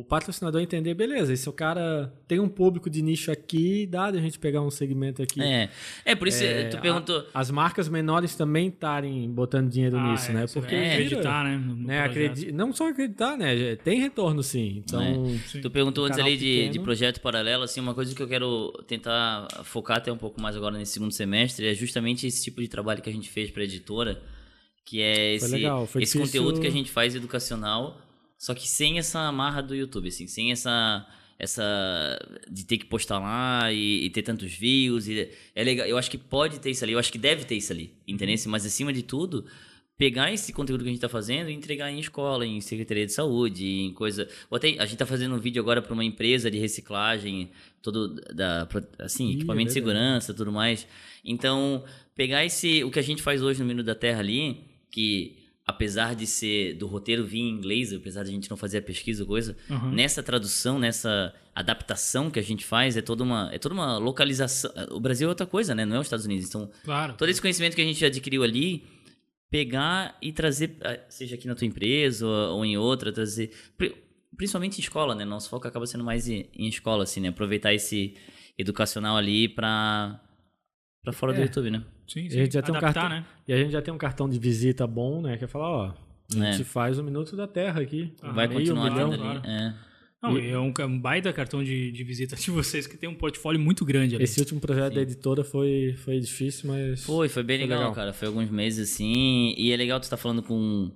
o patrocinador entender, beleza, esse é o cara tem um público de nicho aqui, dá de a gente pegar um segmento aqui. É, é por isso É, tu perguntou... a- as marcas menores também estarem botando dinheiro Ah, nisso, é, né? Porque É, acreditar, né? no- no né, acredi- Não só acreditar, né? Tem retorno sim. Então, Sim. Tu perguntou antes ali de, de projeto paralelo, assim, uma coisa que eu quero tentar focar até um pouco mais agora nesse segundo semestre é justamente esse tipo de trabalho que a gente fez para editora, que é esse, legal, foi esse difícil- conteúdo que a gente faz educacional, só que sem essa amarra do YouTube, assim, sem essa essa de ter que postar lá e, e ter tantos views e é legal, eu acho que pode ter isso ali, eu acho que deve ter isso ali, entendeu? Mas acima de tudo, pegar esse conteúdo que a gente tá fazendo e entregar em escola, em secretaria de saúde, em coisa. Ou até, a gente tá fazendo um vídeo agora para uma empresa de reciclagem, todo da assim, Ih, equipamento de é verdade. segurança, tudo mais. Então, pegar esse o que a gente faz hoje no Minuto da Terra ali, que apesar de ser do roteiro vir em inglês, apesar de a gente não fazer a pesquisa ou coisa, Uhum. nessa tradução, nessa adaptação que a gente faz, é toda uma é toda uma localização. O Brasil é outra coisa, né? Não é os Estados Unidos. Então, Claro. todo esse conhecimento que a gente adquiriu ali, pegar e trazer, ah, seja aqui na tua empresa ou, ou em outra, trazer. Pri- principalmente em escola, né? Nosso foco acaba sendo mais em, em escola, assim, né? Aproveitar esse educacional ali pra, pra fora do É. YouTube, né? Sim, E sim. a gente já tem um Adaptar, cartão, né? E a gente já tem um cartão de visita bom, né? Que é falar, ó, a É. gente faz o Minuto da Terra aqui. Vai Meio continuar milhão. ali. claro. É. Não, é um, um baita cartão de, de visita de vocês que tem um portfólio muito grande ali. Esse último projeto da editora foi, foi difícil, mas. Foi, foi bem Foi legal, legal. cara. Foi alguns meses assim. E é legal tu estar falando com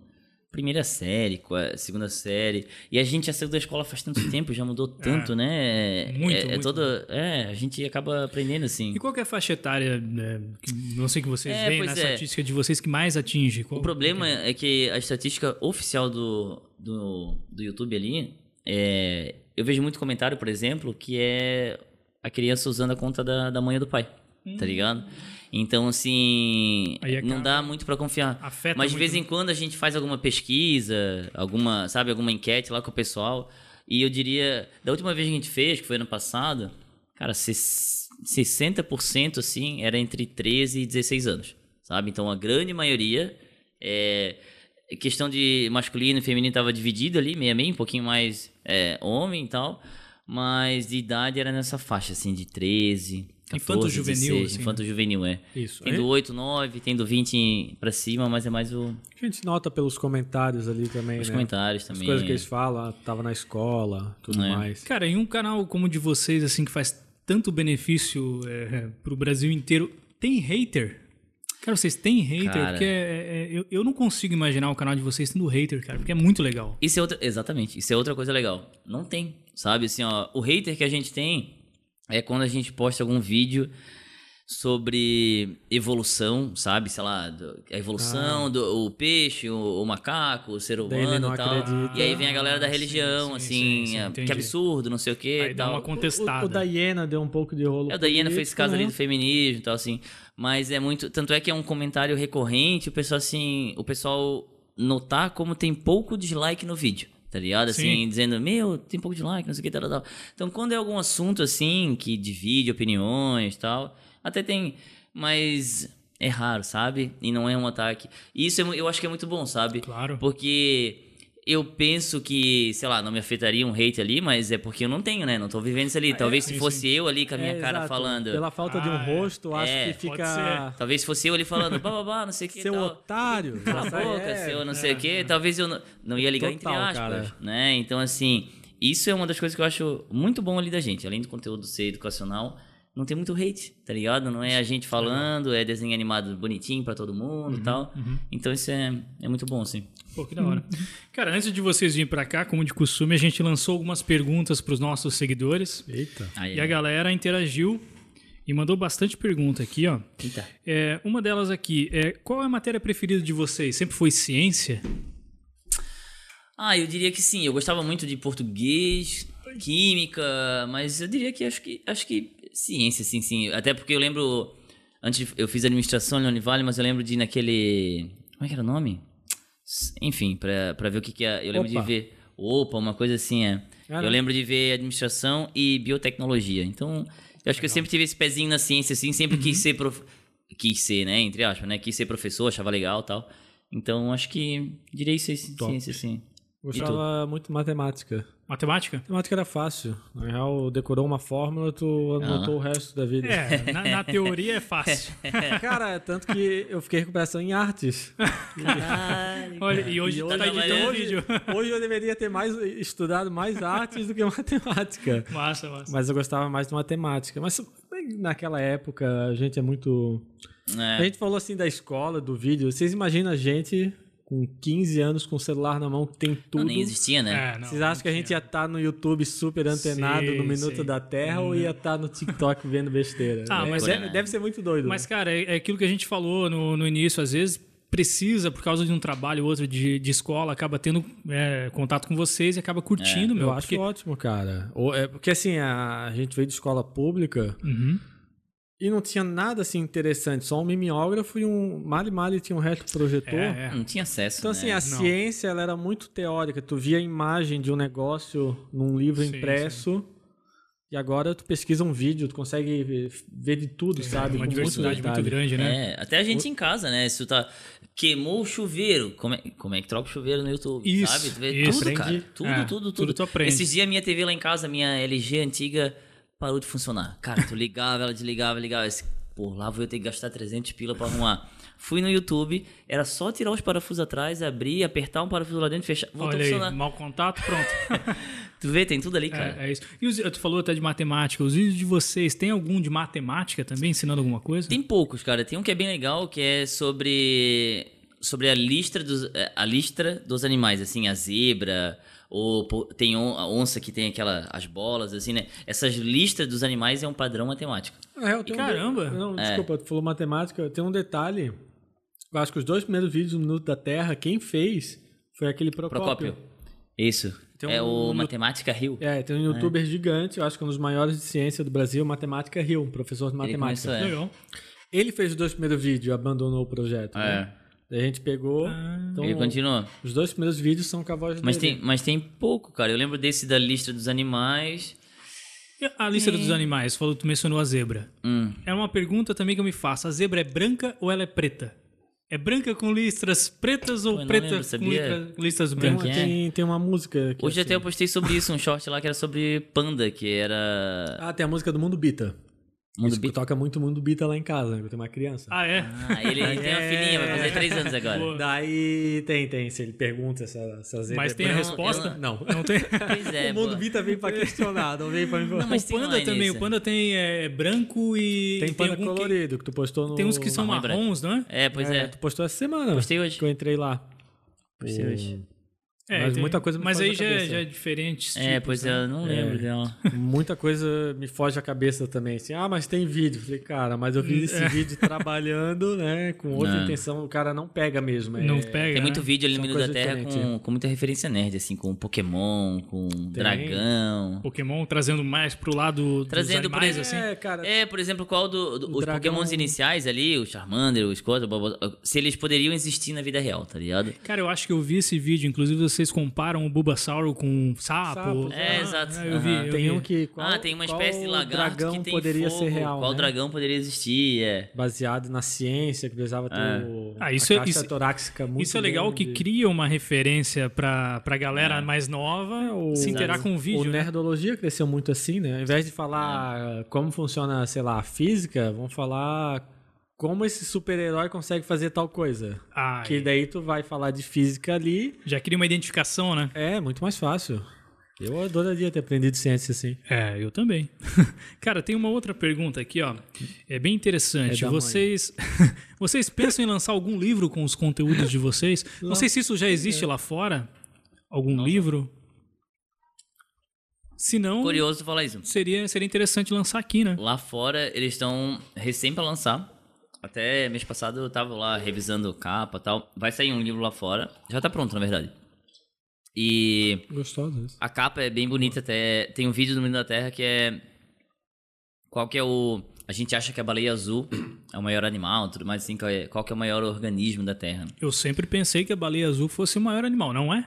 primeira série, com a segunda série. E a gente já saiu da escola faz tanto tempo, já mudou tanto, né? Muito, é, é muito. toda. É, a gente acaba aprendendo assim. E qual que é a faixa etária, né, que não sei que vocês É, veem na é. estatística de vocês que mais atinge? Qual- O problema é que a estatística oficial do, do, do YouTube ali, é, eu vejo muito comentário, por exemplo, que é a criança usando a conta da, da mãe ou do pai, tá ligado? Então, assim, acaba- não dá muito pra confiar. Afeta Mas de vez né? em quando a gente faz alguma pesquisa, alguma, sabe, alguma enquete lá com o pessoal, e eu diria, da última vez que a gente fez, que foi ano passado, cara, ses- 60% assim era entre 13 e 16 anos, sabe? Então a grande maioria é questão de masculino e feminino tava dividido ali, meio a meio, um pouquinho mais é, homem e tal, mas de idade era nessa faixa assim de 13, 14, Infanto-juvenil, 16, assim, né? infanto-juvenil, é. Isso. Tem do 8, 9, tem do 20 pra cima, mas é mais o, A gente nota pelos comentários ali também, os né? comentários As também. coisas que eles falam, ah, tava na escola, tudo É. mais. Cara, em um canal como o de vocês, assim, que faz tanto benefício é, pro Brasil inteiro, tem hater? Cara, vocês têm hater? Cara. Porque é- é- eu, eu não consigo imaginar o canal de vocês tendo hater, cara, porque é muito legal. Isso é outra, exatamente, isso é outra coisa legal. Não tem, sabe? Assim, ó, o hater que a gente tem é quando a gente posta algum vídeo sobre evolução, sabe? Sei lá, do- a evolução do o peixe, o, o macaco, o ser humano e tal. acredita. E aí vem a galera da Ah, religião, sim, assim, sim, sim, é, que absurdo, não sei o que Aí e dá tal. uma contestada. O, o da Iena deu um pouco de rolo. É, o da Iena fez caso ali né? do feminismo e tal, assim. Mas é muito. Tanto é que é um comentário recorrente, o pessoal, assim. O pessoal notar como tem pouco dislike no vídeo. Tá ligado? Assim, Sim. dizendo, meu, tem pouco dislike, não sei o que, tal, tal. Então, quando é algum assunto, assim, que divide opiniões e tal, até tem. Mas é raro, sabe? E não é um ataque. E isso é eu acho que é muito bom, sabe? Claro. Porque eu penso que, sei lá, não me afetaria um hate ali, mas é porque eu não tenho, né? Não tô vivendo isso ali. Talvez sim, se fosse sim. eu ali com a minha É, cara exato. falando. Pela falta de um Ah, é. rosto, acho É, que pode fica. Talvez se fosse eu ali falando, bababá, não sei o que. Seu tal. otário. Cala a boca, é- seu não sei o que. Talvez eu não, não ia ligar Total, entre aspas, cara. né? Então, assim, isso é uma das coisas que eu acho muito bom ali da gente. Além do conteúdo ser educacional, não tem muito hate, tá ligado? Não é a gente falando, é desenho animado bonitinho pra todo mundo e tal. Então, isso é, é muito bom, assim. Pô, que da hora. Cara, antes de vocês virem pra cá, como de costume, a gente lançou algumas perguntas pros nossos seguidores. Eita. Aí, E a galera interagiu e mandou bastante pergunta aqui, ó. Eita. É, uma delas aqui é qual é a matéria preferida de vocês? Sempre foi ciência? Ah, eu diria que sim. Eu gostava muito de português, química, mas eu diria que acho que acho que ciência, sim, sim. Até porque eu lembro antes eu fiz administração na Univale, mas eu lembro de ir naquele como é que era o nome? Enfim, pra, pra ver o que que é. Eu lembro Opa. de ver opa, uma coisa assim é. Ah, eu lembro de ver administração e biotecnologia. Então, eu acho que eu sempre tive esse pezinho na ciência, assim, sempre quis ser prof... quis ser, né, entre aspas, né, quis ser professor, achava legal, e tal. Então, acho que diria isso, Top. ciência, sim. Gostava muito de matemática. Matemática? Matemática era fácil. Na real, decorou uma fórmula, tu anotou o resto da vida. É, na, na teoria é fácil. Cara, tanto que eu fiquei recuperação em artes. Olha, e hoje E tá editando o hoje, vídeo. hoje eu deveria ter mais estudado mais artes do que matemática. Massa, massa. Mas eu gostava mais de matemática. Mas naquela época a gente é muito. É. A gente falou assim da escola, do vídeo. Vocês imaginam a gente com 15 anos com o celular na mão que tem tudo. Não, nem existia, né? É, não, Vocês acham que a gente ia estar no YouTube super antenado Sim, no Minuto sim. da Terra ou ia estar no TikTok vendo besteira? Ah, É, mas deve, é- deve ser muito doido. Mas, cara, é, é aquilo que a gente falou no, no início, às vezes precisa, por causa de um trabalho ou outro de, de escola, acaba tendo é, contato com vocês e acaba curtindo, meu. eu acho porque- ótimo, cara. Ou- é, porque assim, a, a gente veio de escola pública Uhum. E não tinha nada assim interessante, só um mimeógrafo e um. Mali Mali tinha um reto projetor. É, é. Não tinha acesso, Então, né? assim, a ciência ela era muito teórica. Tu via a imagem de um negócio num livro Sim, impresso E agora tu pesquisa um vídeo, tu consegue ver, de tudo, sabe? É uma Com diversidade muito detalhe. grande, né? É, até a gente em casa, né? Se tu tá. Queimou o chuveiro. Como é, como é que troca o chuveiro no YouTube? Isso, Sabe? Tu vê isso. tudo, Aprende. cara. Tudo, É, tudo, tudo. tudo tu aprende. Esses dias minha TV lá em casa, minha LG antiga, parou de funcionar. Cara, tu ligava, ela desligava, ligava. Esse, Pô, lá vou eu ter que gastar 300 pila pra arrumar. Fui no YouTube, era só tirar os parafusos atrás, abrir, apertar um parafuso lá dentro, fechar. Voltou a Olha aí, funcionar. mau contato, pronto. Tu vê, tem tudo ali, cara. é, é isso. E os, tu falou até de matemática. Os vídeos de vocês, tem algum de matemática também, ensinando alguma coisa? Tem poucos, cara. Tem um que é bem legal, que é sobre sobre a lista dos é, a lista dos animais, assim, a zebra ou tem on- a onça que tem aquela as bolas assim, né? Essas listas dos animais é um padrão matemático. Real, tem um Caramba! de- Não, É. desculpa, tu falou matemática. Tem um detalhe. Eu acho que os dois primeiros vídeos do Minuto da Terra, quem fez foi aquele Procópio. Procópio. Isso. Tem é um- o Matemática Rio. É, tem um youtuber gigante, eu acho que é um dos maiores de ciência do Brasil, Matemática Rio, um professor de Ele matemática. começou, é. Ele fez os dois primeiros vídeos e abandonou o projeto. É. Né? Daí a gente pegou. então, Ele continua. os dois primeiros vídeos são com a voz Mas dele. tem, mas tem pouco, cara. Eu lembro desse da lista dos animais. E a lista dos animais, falou, tu mencionou a zebra. Hum. É uma pergunta também que eu me faço. A zebra é branca ou ela é preta? É branca com listras pretas ou Pô, preta lembro, com litra- listras Tem brancas? é? tem, tem uma música. Que Hoje assim- até eu postei sobre isso, um short lá que era sobre panda, que era. Ah, tem a música do Mundo Bita. Mundo Isso que Bita. toca muito Mundo Bita lá em casa, né? Eu tenho uma criança. Ah, é? Ah, ele, ele tem uma filhinha, vai fazer três anos agora. Boa. Daí tem, tem. Se ele pergunta se zebra Mas é tem a resposta? Não. Não tem? Pois é, o Mundo. Bita vem pra questionar, não vem pra me Não, mas o tem panda também. isso. O panda tem é, branco e... Tem panda que- colorido que tu postou no. Tem uns que são marrons, não é? É, pois é. Tu postou essa semana. Postei hoje. Que eu entrei lá. Postei hoje. É, Mas tem- muita coisa me Mas foge aí da já, é- já é diferente. É, pois é, eu não lembro dela. Muita coisa me foge a cabeça também. Assim, ah, mas tem vídeo. Falei, cara, mas eu fiz esse vídeo trabalhando, né? Com outra Não. intenção. O cara não pega mesmo. é- Não pega, Tem muito né? vídeo ali no Minuto da Terra com, com muita referência nerd, assim, com Pokémon, com dragão. Pokémon trazendo mais pro lado Trazendo, dos por animais, exemplo, assim. É, cara. É, por exemplo, qual do, do- os dragão- Pokémons iniciais ali, o Charmander, o Squirtle, se eles poderiam existir na vida real, tá ligado? Cara, eu acho que eu vi esse vídeo. Inclusive, vocês comparam o Bulbasaur com sapo. Sapos, É, Ah, exato. Eu vi, Aham. eu Tem vi. um que. Qual, ah, tem uma espécie de lagarto dragão que tem poderia fogo. ser real. Qual né? dragão poderia existir, é. Baseado na ciência, que precisava ter Ah. o, Ah, isso a é- caixa isso- torácica muito Isso é legal que grande. cria uma referência pra, pra galera mais nova o- se interar com o vídeo. O né? Nerdologia cresceu muito assim, né? Ao invés de falar como funciona, sei lá, a física, vamos falar como esse super-herói consegue fazer tal coisa. Ah, Que daí tu vai falar de física ali, já cria uma identificação, né? é muito mais fácil. Eu adoraria ter aprendido ciência assim. É, eu também. Cara, tem uma outra pergunta aqui, ó. É bem interessante. É vocês, vocês pensam em lançar algum livro com os conteúdos de vocês? Não sei se isso já existe lá fora. Algum livro? Se não, Curioso falar isso. seria, seria interessante lançar aqui, né? Lá fora, eles estão recém pra lançar. Até mês passado eu tava lá revisando capa e tal. Vai sair um livro lá fora. Já tá pronto, na verdade. E Gostoso isso. a capa é bem bonita até. Tem um vídeo do Menino da Terra que é. Qual que é o. A gente acha que a baleia azul é o maior animal, tudo mais assim. Qual, é, qual que é o maior organismo da Terra? Eu sempre pensei que a baleia azul fosse o maior animal, não é?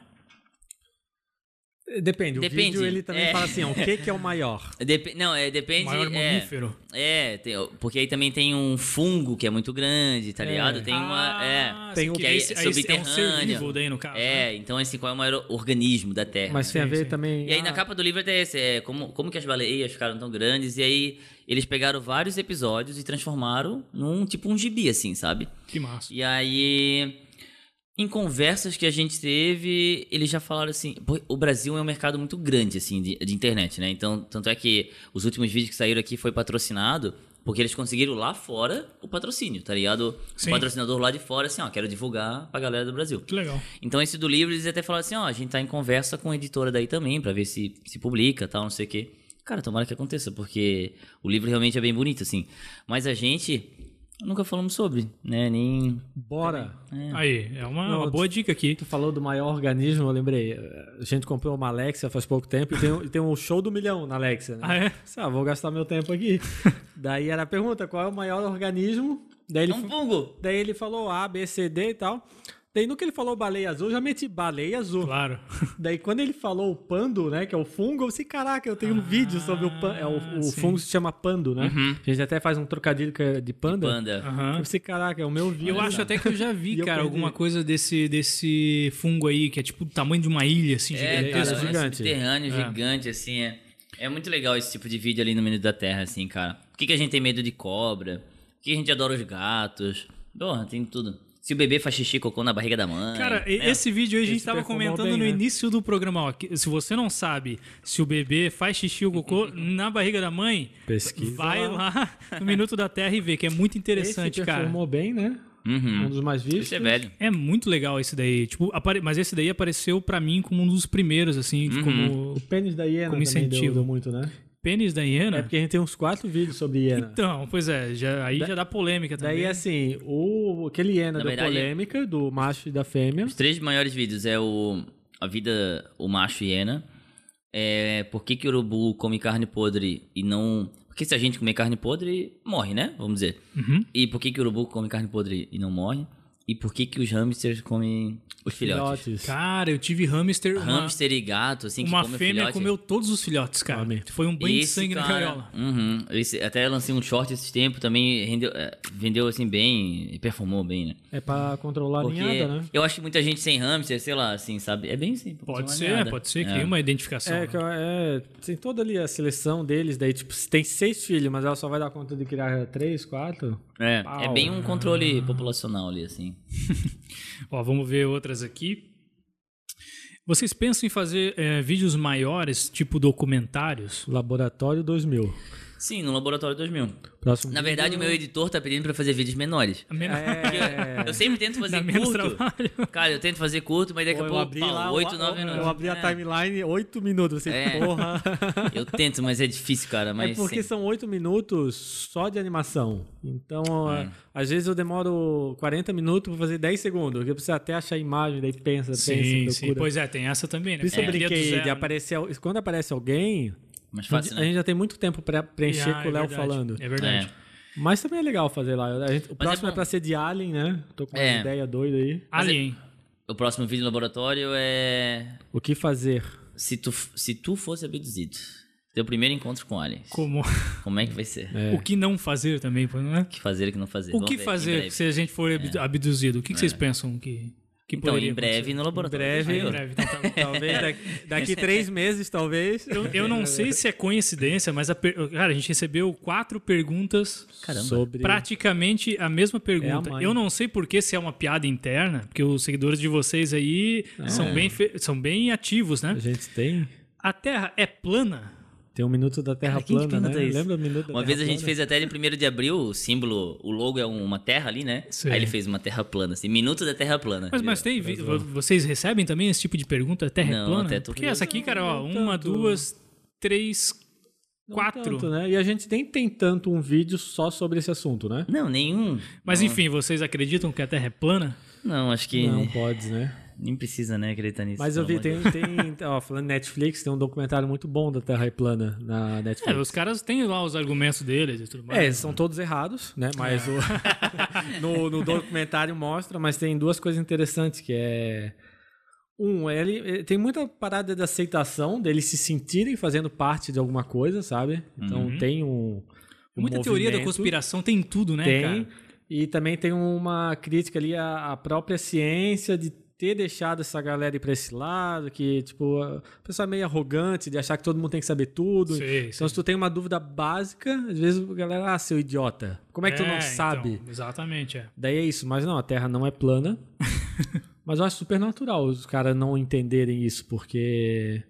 Depende, o Depende, vídeo ele também é. fala assim, ó, o que que é o maior? Dep não, é, O depende. maior é, mamífero. É, tem- porque aí também tem um fungo que é muito grande, tá ligado? Tem uma. É. Ah, Tem um- que que é esse- aí é um ser subterrâneo. vivo daí, no caso. né? É, então assim, qual é o maior organismo da Terra? Mas tem a ver sim. também... E aí na ah, capa do livro até esse, é como, como que as baleias ficaram tão grandes, e aí eles pegaram vários episódios e transformaram num tipo um gibi, assim, sabe? Que massa. E aí, em conversas que a gente teve, eles já falaram assim, o Brasil é um mercado muito grande, assim, de, de internet, né? Então, tanto é que os últimos vídeos que saíram aqui foi patrocinado, porque eles conseguiram lá fora o patrocínio, tá ligado? Sim. O patrocinador lá de fora, assim, ó, quero divulgar pra galera do Brasil. Que legal. Então, esse do livro, eles até falaram assim, ó, a gente tá em conversa com a editora daí também, pra ver se se publica, tal, não sei o quê. Cara, tomara que aconteça, porque o livro realmente é bem bonito, assim. Mas a gente nunca falamos sobre, né, nem... Bora! Aí, é uma, Não, uma boa dica aqui. Tu falou do maior organismo, eu lembrei. A gente comprou uma Alexa faz pouco tempo e tem, um- e tem um show do milhão na Alexa, né? Ah, é? Ah, vou gastar meu tempo aqui. Daí era a pergunta, qual é o maior organismo? Daí ele, É um fungo! daí ele falou A, B, C, D e tal. Daí no que ele falou baleia azul, eu já meti baleia azul. Claro. Daí quando ele falou o pando, né, que é o fungo, eu disse, caraca, eu tenho um vídeo sobre o pando. É, o, o Ah, fungo se chama pando, né? A gente até faz um trocadilho é de panda. Panda. Aham. Eu disse, caraca, é o meu vídeo. Eu acho até que eu já vi, cara, alguma coisa desse, desse fungo aí, que é tipo o tamanho de uma ilha, assim, É, gigantesca. cara, é é gigante. subterrâneo, É. gigante, assim. É, é muito legal esse tipo de vídeo ali no meio da terra, assim, cara. Por que, que a gente tem medo de cobra? Por que a gente adora os gatos? Porra, tem tudo. Se o bebê faz xixi e cocô na barriga da mãe. Cara, né? esse vídeo aí a gente Esse tava performou comentando bem, no né? início do programa, ó, que se você não sabe se o bebê faz xixi ou cocô na barriga da mãe, Pesquisa vai lá. lá no Minuto da Terra e vê, que é muito interessante, Esse cara. performou bem, né? Um Uhum. dos mais vistos. Esse é velho. É muito legal esse daí. Tipo, apare- Mas esse daí apareceu pra mim como um dos primeiros, assim, Uhum. como O pênis da hiena Como também deu, incentivo. deu muito, né? Pênis da hiena. É porque a gente tem uns quatro vídeos sobre hiena. Então, pois é, já, aí Da- já dá polêmica também. Daí, assim, o, aquele hiena verdade- polêmica do macho e da fêmea. Os três maiores vídeos é o a vida, o macho hiena. É, por que, que o urubu come carne podre e não. Porque se a gente comer carne podre, morre, né? Vamos dizer. Uhum. E por que, que o urubu come carne podre e não morre? E por que, que os hamsters comem os filhotes? Filhotes. Cara, eu tive hamster. Uma, Hamster e gato, assim, que uma come fêmea filhote. comeu todos os filhotes, cara. Come. Foi um banho de Esse sangue na cara- gaiola. Uhum. Esse, até lancei um short esses tempos, também rendeu, é, vendeu assim bem e performou bem, né? É pra controlar Porque a ninhada, né? eu acho que muita gente sem hamster, sei lá, assim, sabe? É bem pra Pode ser, ninhada. pode ser. É. Cria uma identificação. É, né? que é, tem toda ali a seleção deles, daí, tipo, se tem seis filhos, mas ela só vai dar conta de criar três, quatro. É, Pau. é bem um controle populacional ali, assim. Ó, vamos ver outras aqui. Vocês pensam em fazer é, vídeos maiores, tipo documentários? Laboratório 2000. Sim, no Laboratório 2000. Próximo Na verdade, o meu editor tá pedindo pra fazer vídeos menores. É, Eu sempre tento fazer Dá curto. Cara, eu tento fazer curto, mas daqui a eu pouco, abri pau, lá, 8, eu- 9 eu, minutos. eu abri a É. timeline, oito minutos, assim, É. porra. Eu tento, mas é difícil, cara. Mas é porque sim. são oito minutos só de animação. Então, É. é, às vezes eu demoro 40 minutos pra fazer 10 segundos, porque eu preciso até achar a imagem, daí pensa, Sim, pensa, sim. Pois é, tem essa também, né? Por isso eu É, brinquei de né? aparecer. Quando aparece alguém, mais a fácil, gente- a né? gente já tem muito tempo pra preencher Ah, com o é Léo verdade, falando. É verdade. Mas também é legal fazer lá. A gente- o próximo é, bom. pra ser de Alien, né? Tô com uma É. ideia doida aí. Alien. O próximo vídeo no laboratório é. O que fazer? Se tu, se tu fosse abduzido. Teu primeiro encontro com aliens. Como... Como é que vai ser? É. O que não fazer também, não é? O que fazer e o que não fazer? O Vamos que fazer se a gente for abdu- abduzido? O que, que vocês pensam que, que Então, em breve acontecer? no laboratório. breve, Ah, em breve. Então, tá. Talvez daqui, daqui três meses, talvez. Eu, eu não sei se é coincidência, mas a per- cara, a gente recebeu quatro perguntas, Caramba. Sobre. praticamente a mesma pergunta. mãe. eu não sei por que se é uma piada interna, porque os seguidores de vocês aí são, bem fe- são bem ativos, né? A gente tem. A Terra é plana? Tem um minuto da Terra Cara, plana, né? isso? Lembra o minuto da Uma Terra vez a gente plana? fez até de 1 de abril, o símbolo, o logo é uma terra ali, né? Sim. Aí ele fez uma terra plana, assim, minuto da terra plana. Mas, mas tem, vi- vocês recebem também esse tipo de pergunta? A Terra é Não, plana? até tô- Porque essa aqui, cara, ó, Não uma, tanto. duas, três, Não quatro. tanto, né? E a gente nem tem tanto um vídeo só sobre esse assunto, né? Não, nenhum. Mas não, enfim, vocês acreditam que a Terra é plana? Não, acho que Não pode, né? Nem precisa, né, acreditar nisso. Mas eu vi, tem, tem ó, falando Netflix, tem um documentário muito bom da Terra é plana na É, Netflix. os caras têm lá os argumentos deles e tudo mais. É, são todos errados, né? Mas o- no, no documentário mostra, mas tem duas coisas interessantes, que é... Um, ele, ele tem muita parada de aceitação, deles se sentirem fazendo parte de alguma coisa, sabe? Então tem um... um Muita teoria da conspiração tem em tudo, né, Tem. cara? E também tem uma crítica ali à, à própria ciência de ter deixado essa galera ir pra esse lado, que, tipo, a pessoa é meio arrogante de achar que todo mundo tem que saber tudo. Sei, então, se tu tem uma dúvida básica, às vezes a galera, ah, seu idiota, como é que tu não então, sabe? exatamente, é. Daí é isso, mas não, a Terra não é plana. mas eu acho super natural os caras não entenderem isso, porque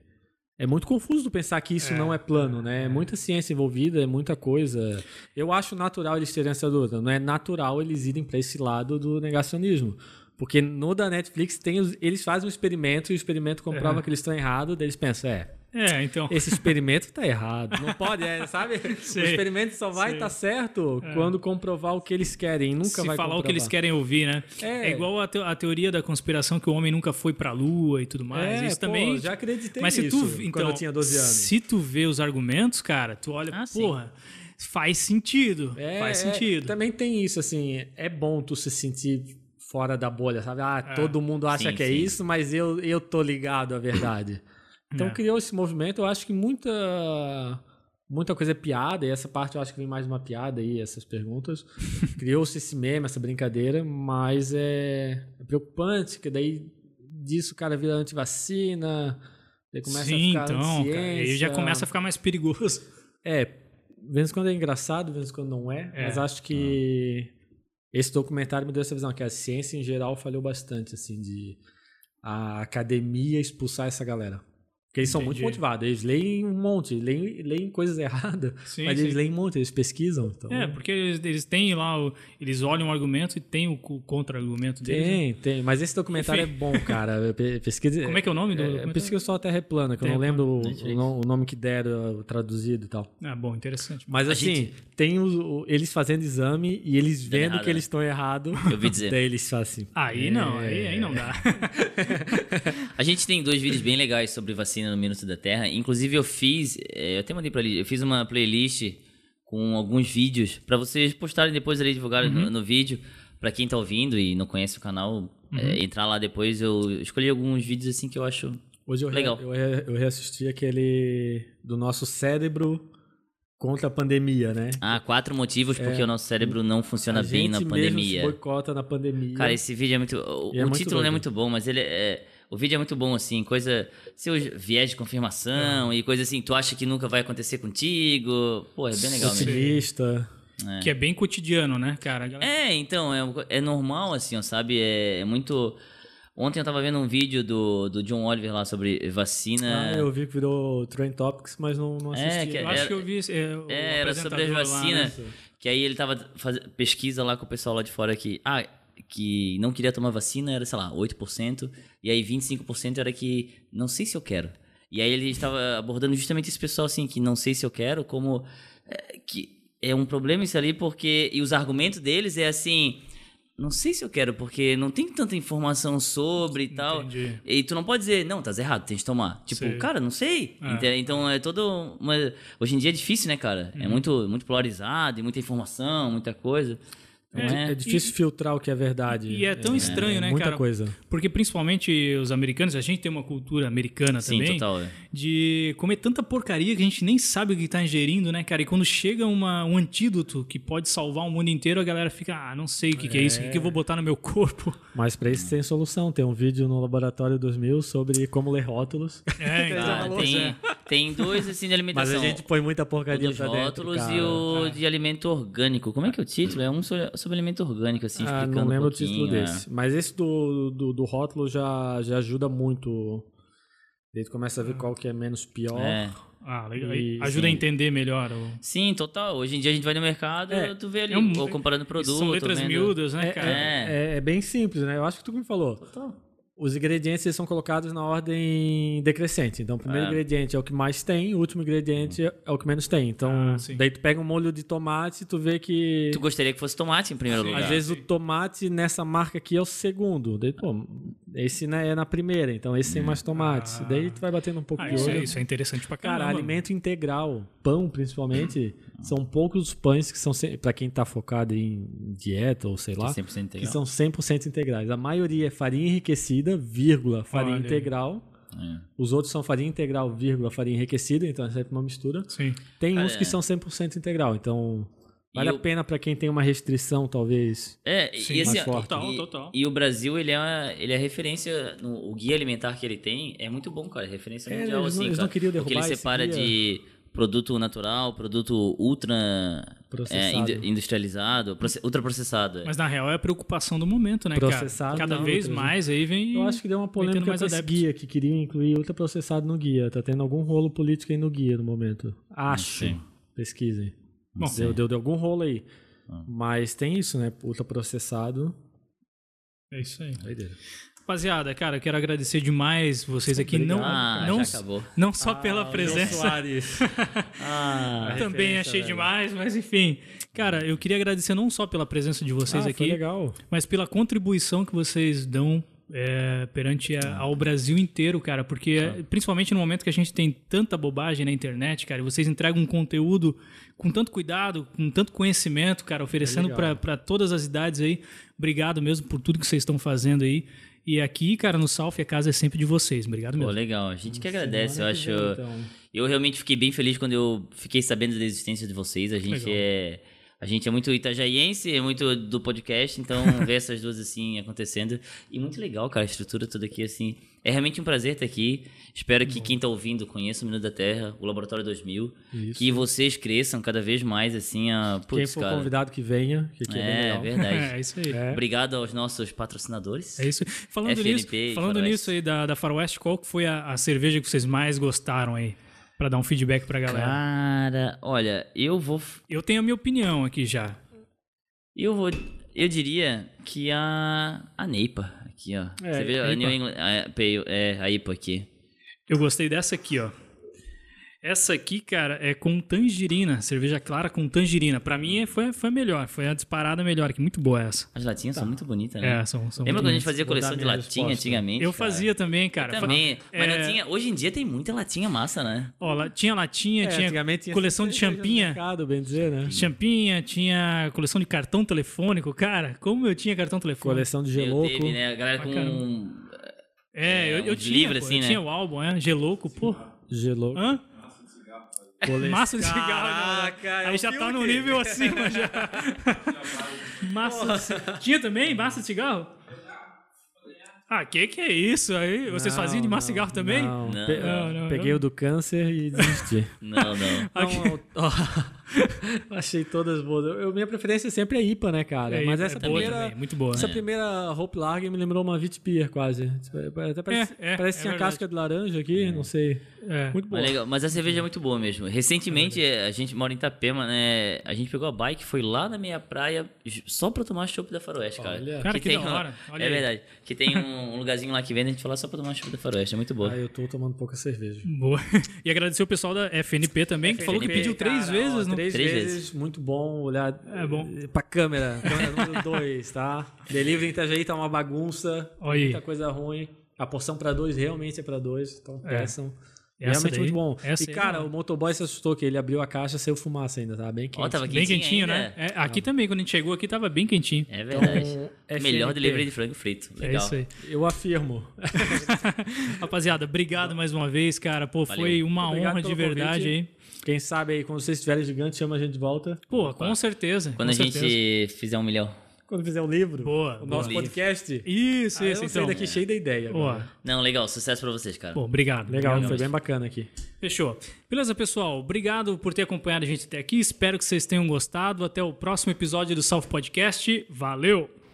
é muito confuso pensar que isso É, não é plano, né? É muita ciência envolvida, é muita coisa. Eu acho natural eles terem essa dúvida, não é natural eles irem para esse lado do negacionismo. Porque no da Netflix tem os- eles fazem um experimento e o experimento comprova É. que eles estão errados, daí eles pensam, é, É, então. esse experimento tá errado. Não pode, é, sabe? Sei, o experimento só vai estar certo quando comprovar o que eles querem. Nunca se vai falar o que comprovar. eles querem ouvir, né? É. É, igual a, te- a teoria da conspiração que o homem nunca foi pra lua e tudo mais. É, Isso pô, também. já acreditei Mas se nisso tu, então, quando eu tinha 12 anos. Se tu vê os argumentos, cara, tu olha, Ah, sim. porra, faz sentido. É, faz é, sentido. também tem isso, assim, é bom tu se sentir fora da bolha, sabe? Ah, é. todo mundo acha sim, que é sim. isso, mas eu, eu tô ligado à verdade. Então é. criou esse movimento, eu acho que muita muita coisa é piada, e essa parte eu acho que vem mais uma piada aí, essas perguntas. Criou-se esse meme, essa brincadeira, mas é, é preocupante, que daí disso o cara vira antivacina, daí começa Sim, a ficar então, cara, aí já começa a ficar mais perigoso. É, vezes quando é engraçado, vezes quando não é, é. mas acho que esse documentário me deu essa visão, que a ciência em geral falhou bastante, assim, de a academia expulsar essa galera. Porque eles Entendi. são muito motivados, eles leem um monte, leem, leem coisas erradas, sim, mas sim. eles leem um monte, eles pesquisam. Então... É, porque eles, eles têm lá, o, eles olham o argumento e tem o contra-argumento deles. Tem, né? tem, mas esse documentário Enfim. é bom, cara. Pesquisa, Como é que é o nome do é? Pesquisa só a Terra é plana, que Terra eu não lembro o, o, nome que deram traduzido e tal. Ah, bom, interessante. Mas assim, gente... tem o, eles fazendo exame e eles vendo errado, que eles estão errados. Eu vi dizer. Daí eles fazem assim. Aí não, aí, aí não dá. a gente tem dois vídeos bem legais sobre vacina no Minuto da Terra. Inclusive, eu fiz, é, eu até mandei pra ali, eu fiz uma playlist com alguns vídeos para vocês postarem depois ali, divulgarem uhum. no, no, vídeo. para quem tá ouvindo e não conhece o canal, é, uhum. é, entrar lá depois. Eu escolhi alguns vídeos assim que eu acho Hoje eu legal. Re, eu, re, eu reassisti aquele do nosso cérebro contra a pandemia, né? Ah, quatro motivos porque é, o nosso cérebro não funciona bem na pandemia. Mesmo se boicota na pandemia. Cara, esse vídeo é muito. O, é o muito título não é muito bom, mas ele é o vídeo é muito bom, assim, coisa. Seus viés de confirmação é. e coisa assim, tu acha que nunca vai acontecer contigo. Pô, é bem legal Otimista. É. Que é bem cotidiano, né, cara? Galera... É, então, é, é normal, assim, ó, sabe? É, é, muito. Ontem eu tava vendo um vídeo do, do John Oliver lá sobre vacina. Ah, eu vi que virou Trend Topics, mas não, não assisti. É, que, eu acho que eu vi. É, é era sobre as vacinas. Né? Que aí ele tava fazendo pesquisa lá com o pessoal lá de fora que. Ah, que não queria tomar vacina era, sei lá, 8%, e aí 25% era que não sei se eu quero. E aí ele estava abordando justamente esse pessoal assim, que não sei se eu quero, como é, que é um problema isso ali, porque. E os argumentos deles é assim. Não sei se eu quero, porque não tem tanta informação sobre e tal. Entendi. E tu não pode dizer, não, tá errado, tem que tomar. Tipo, sei. cara, não sei. É. Então é todo. Uma... Hoje em dia é difícil, né, cara? É uhum. É muito, muito polarizado e muita informação, muita coisa. É, é, difícil e, filtrar o que é verdade. E é tão é, estranho, né, muita cara? coisa. Porque principalmente os americanos, a gente tem uma cultura americana Sim, também. Total, é. De comer tanta porcaria que a gente nem sabe o que está ingerindo, né, cara? E quando chega uma, um antídoto que pode salvar o mundo inteiro, a galera fica, ah, não sei o que é, que é isso, o que, que eu vou botar no meu corpo. Mas para isso tem solução. Tem um vídeo no Laboratório 2000 sobre como ler rótulos. É, então, ah, tem, tem dois assim de alimentação. Mas a gente põe muita porcaria o dos rótulos dentro, e o de alimento orgânico. Como é que é o título? É um sobre alimento orgânico, assim, ah, não lembro um o título desse. Mas esse do, do, do, rótulo já, já ajuda muito. Daí tu começa a ver qual que é menos pior. É. Ah, legal. E, Ajuda sim. a entender melhor. O... Sim, total. Hoje em dia a gente vai no mercado, é, tu vê ali, é um, ou comparando produtos. São letras vendo... miúdas, né, é, cara? É, é, é, bem simples, né? Eu acho que tu me falou. Total os ingredientes são colocados na ordem decrescente. Então, o primeiro é. ingrediente é o que mais tem, o último ingrediente é o que menos tem. Então, ah, daí tu pega um molho de tomate e tu vê que... Tu gostaria que fosse tomate em primeiro sim, lugar. Às vezes sim. o tomate nessa marca aqui é o segundo. Daí, pô, esse né, é na primeira, então esse tem mais tomates. Ah. Daí tu vai batendo um pouco ah, de isso olho. É, isso é interessante pra caramba. Cara, alimento integral, pão principalmente, são poucos os pães que são, para quem tá focado em dieta ou sei lá, que são 100% integrais. A maioria é farinha enriquecida, vírgula, farinha Olha. integral. É. Os outros são farinha integral, vírgula, farinha enriquecida, então é sempre uma mistura. Sim. Tem uns que são 100% integral, então Vale a pena para quem tem uma restrição, talvez. É, Sim, e assim, total, e, total. E o Brasil, ele é, ele é referência, no, o guia alimentar que ele tem é muito bom, cara, é referência é, mundial, eles assim, não, eles não queriam derrubar Porque ele separa de produto natural, produto ultra é, industrializado, ultraprocessado. Mas na real é a preocupação do momento, né, processado cara? Cada vez mais aí vem. Eu acho que deu uma polêmica mais com esse guia que queria incluir ultraprocessado no guia. Tá tendo algum rolo político aí no guia no momento. Acho. Pesquisem. Bom, deu, deu, deu algum rolo aí. Ah. Mas tem isso, né? Ultraprocessado. É isso aí. Rapaziada, cara, eu quero agradecer demais vocês aqui. Obrigado. Não, ah, não, não só ah, pela presença. ah, Também achei velho. demais, mas enfim. Cara, eu queria agradecer não só pela presença de vocês ah, aqui, legal. mas pela contribuição que vocês dão é, perante a, ao Brasil inteiro, cara, porque principalmente no momento que a gente tem tanta bobagem na internet, cara, e vocês entregam um conteúdo com tanto cuidado, com tanto conhecimento, cara, oferecendo legal. para todas as idades aí. Obrigado mesmo por tudo que vocês estão fazendo aí. E aqui, cara, no Salf, a casa é sempre de vocês. Obrigado Pô, mesmo. legal. A gente que agradece. Eu acho. então. Eu realmente fiquei bem feliz quando eu fiquei sabendo da existência de vocês. A gente Legal. é. A gente é muito itajaiense, é muito do podcast, então ver essas duas assim acontecendo. E muito legal, cara, a estrutura toda aqui, assim. É realmente um prazer estar aqui. Espero que quem tá ouvindo conheça o Minuto da Terra, o Laboratório 2000. Isso. Que vocês cresçam cada vez mais, assim. A... Quem Putz, for cara. convidado que venha, que aqui é, É, legal. verdade. É isso aí. É. Obrigado aos nossos patrocinadores. É isso. aí. Falando FNP nisso, falando Faroeste. nisso aí da, da Faroeste, qual que foi a, a cerveja que vocês mais gostaram aí? Pra dar um feedback pra galera. Cara, olha, eu vou. Eu tenho a minha opinião aqui já. Eu vou. Eu diria que a. A Neipa. Aqui, ó. É, Você vê a a. New England. A, é, a IPA aqui. Eu gostei dessa aqui, ó. Essa aqui, cara, é com tangerina. Cerveja clara com tangerina. Pra mim é- foi, foi melhor. Foi a disparada melhor aqui. Muito boa essa. As latinhas são muito bonitas, né? É, são, são Lembra muito quando a gente fazia Vou coleção de latinha resposta. antigamente? Eu cara? fazia também, cara. Eu também. Mas É. latinha, hoje em dia tem muita latinha massa, né? Ó, tinha latinha, É, tinha tinha coleção de champinha. mercado, bem dizer, né? Champinha, tinha coleção de cartão telefônico. Cara, como eu tinha cartão telefônico. Coleção de Eu geloco. teve, né? A galera com. É, eu, eu uns tinha. livros pô, assim, eu né? tinha o álbum, é. Gelouco, pô. Geloco. Hã? Massa de cigarro. Caraca, não. é Aí já tá no nível acima já. massa de cigarro. Tinha também massa de cigarro? Ah, que que é isso? Aí, vocês Não, faziam de massa de não, cigarro também? Não, Não. Pe- Não, não, peguei o do câncer e desisti. Não, não. Não, achei todas boas. Eu, minha preferência sempre é IPA, né, cara? É, Mas é essa boa primeira, também, muito boa. essa É. primeira Hope Lager me lembrou uma Witbier quase. Até parece, É, é, parece que é tinha verdade. casca de laranja aqui, não sei. É. Muito boa. Mas, legal. Mas a cerveja é muito boa mesmo. Recentemente, a gente mora em Itapema, né? A gente pegou a bike, foi lá na meia praia só pra tomar chopp da Faroeste, cara. Olha. Cara, que tem da hora. Olha é aí. verdade. Que tem um, lugarzinho lá que vende, a gente foi lá só pra tomar chopp da Faroeste. É muito boa. Ah, eu tô tomando pouca cerveja. Boa. E agradecer o pessoal da FNP também, que falou que FNP, pediu três Cara, vezes, ó, não? Três, Três vezes, vezes. muito bom olhar É bom. pra câmera. Câmera número 2, tá? Delivery em Itajaí tá uma bagunça. Olha aí. Muita coisa ruim. A porção pra dois realmente é pra dois, então É. peçam. Essa realmente daí- muito bom. e, aí é cara, o motoboy se assustou que ele abriu a caixa saiu fumaça ainda, tá? Bem quente. Ó, tava Bem quentinho, ainda. né? É, aqui também, quando a gente chegou aqui, tava bem quentinho. É verdade. Então, Melhor FNP. delivery de frango frito. É Legal. isso aí. Eu afirmo. Rapaziada, obrigado mais uma vez, cara. Pô, Valeu. foi uma Obrigado honra de verdade aí. Quem sabe aí, quando vocês estiverem gigantes, chama a gente de volta. Pô, com certeza. Quando com a gente certeza. fizer um milhão. Quando fizer o livro, Boa, o boa. nosso podcast. Isso, Ah, eu isso, vou então. daqui cheio da ideia. Pô, agora. Não, legal. Sucesso pra vocês, cara. pô, obrigado. Legal, obrigado foi bem bacana aqui. Fechou. Beleza, pessoal? Obrigado por ter acompanhado a gente até aqui. Espero que vocês tenham gostado. Até o próximo episódio do Salve Podcast. Valeu!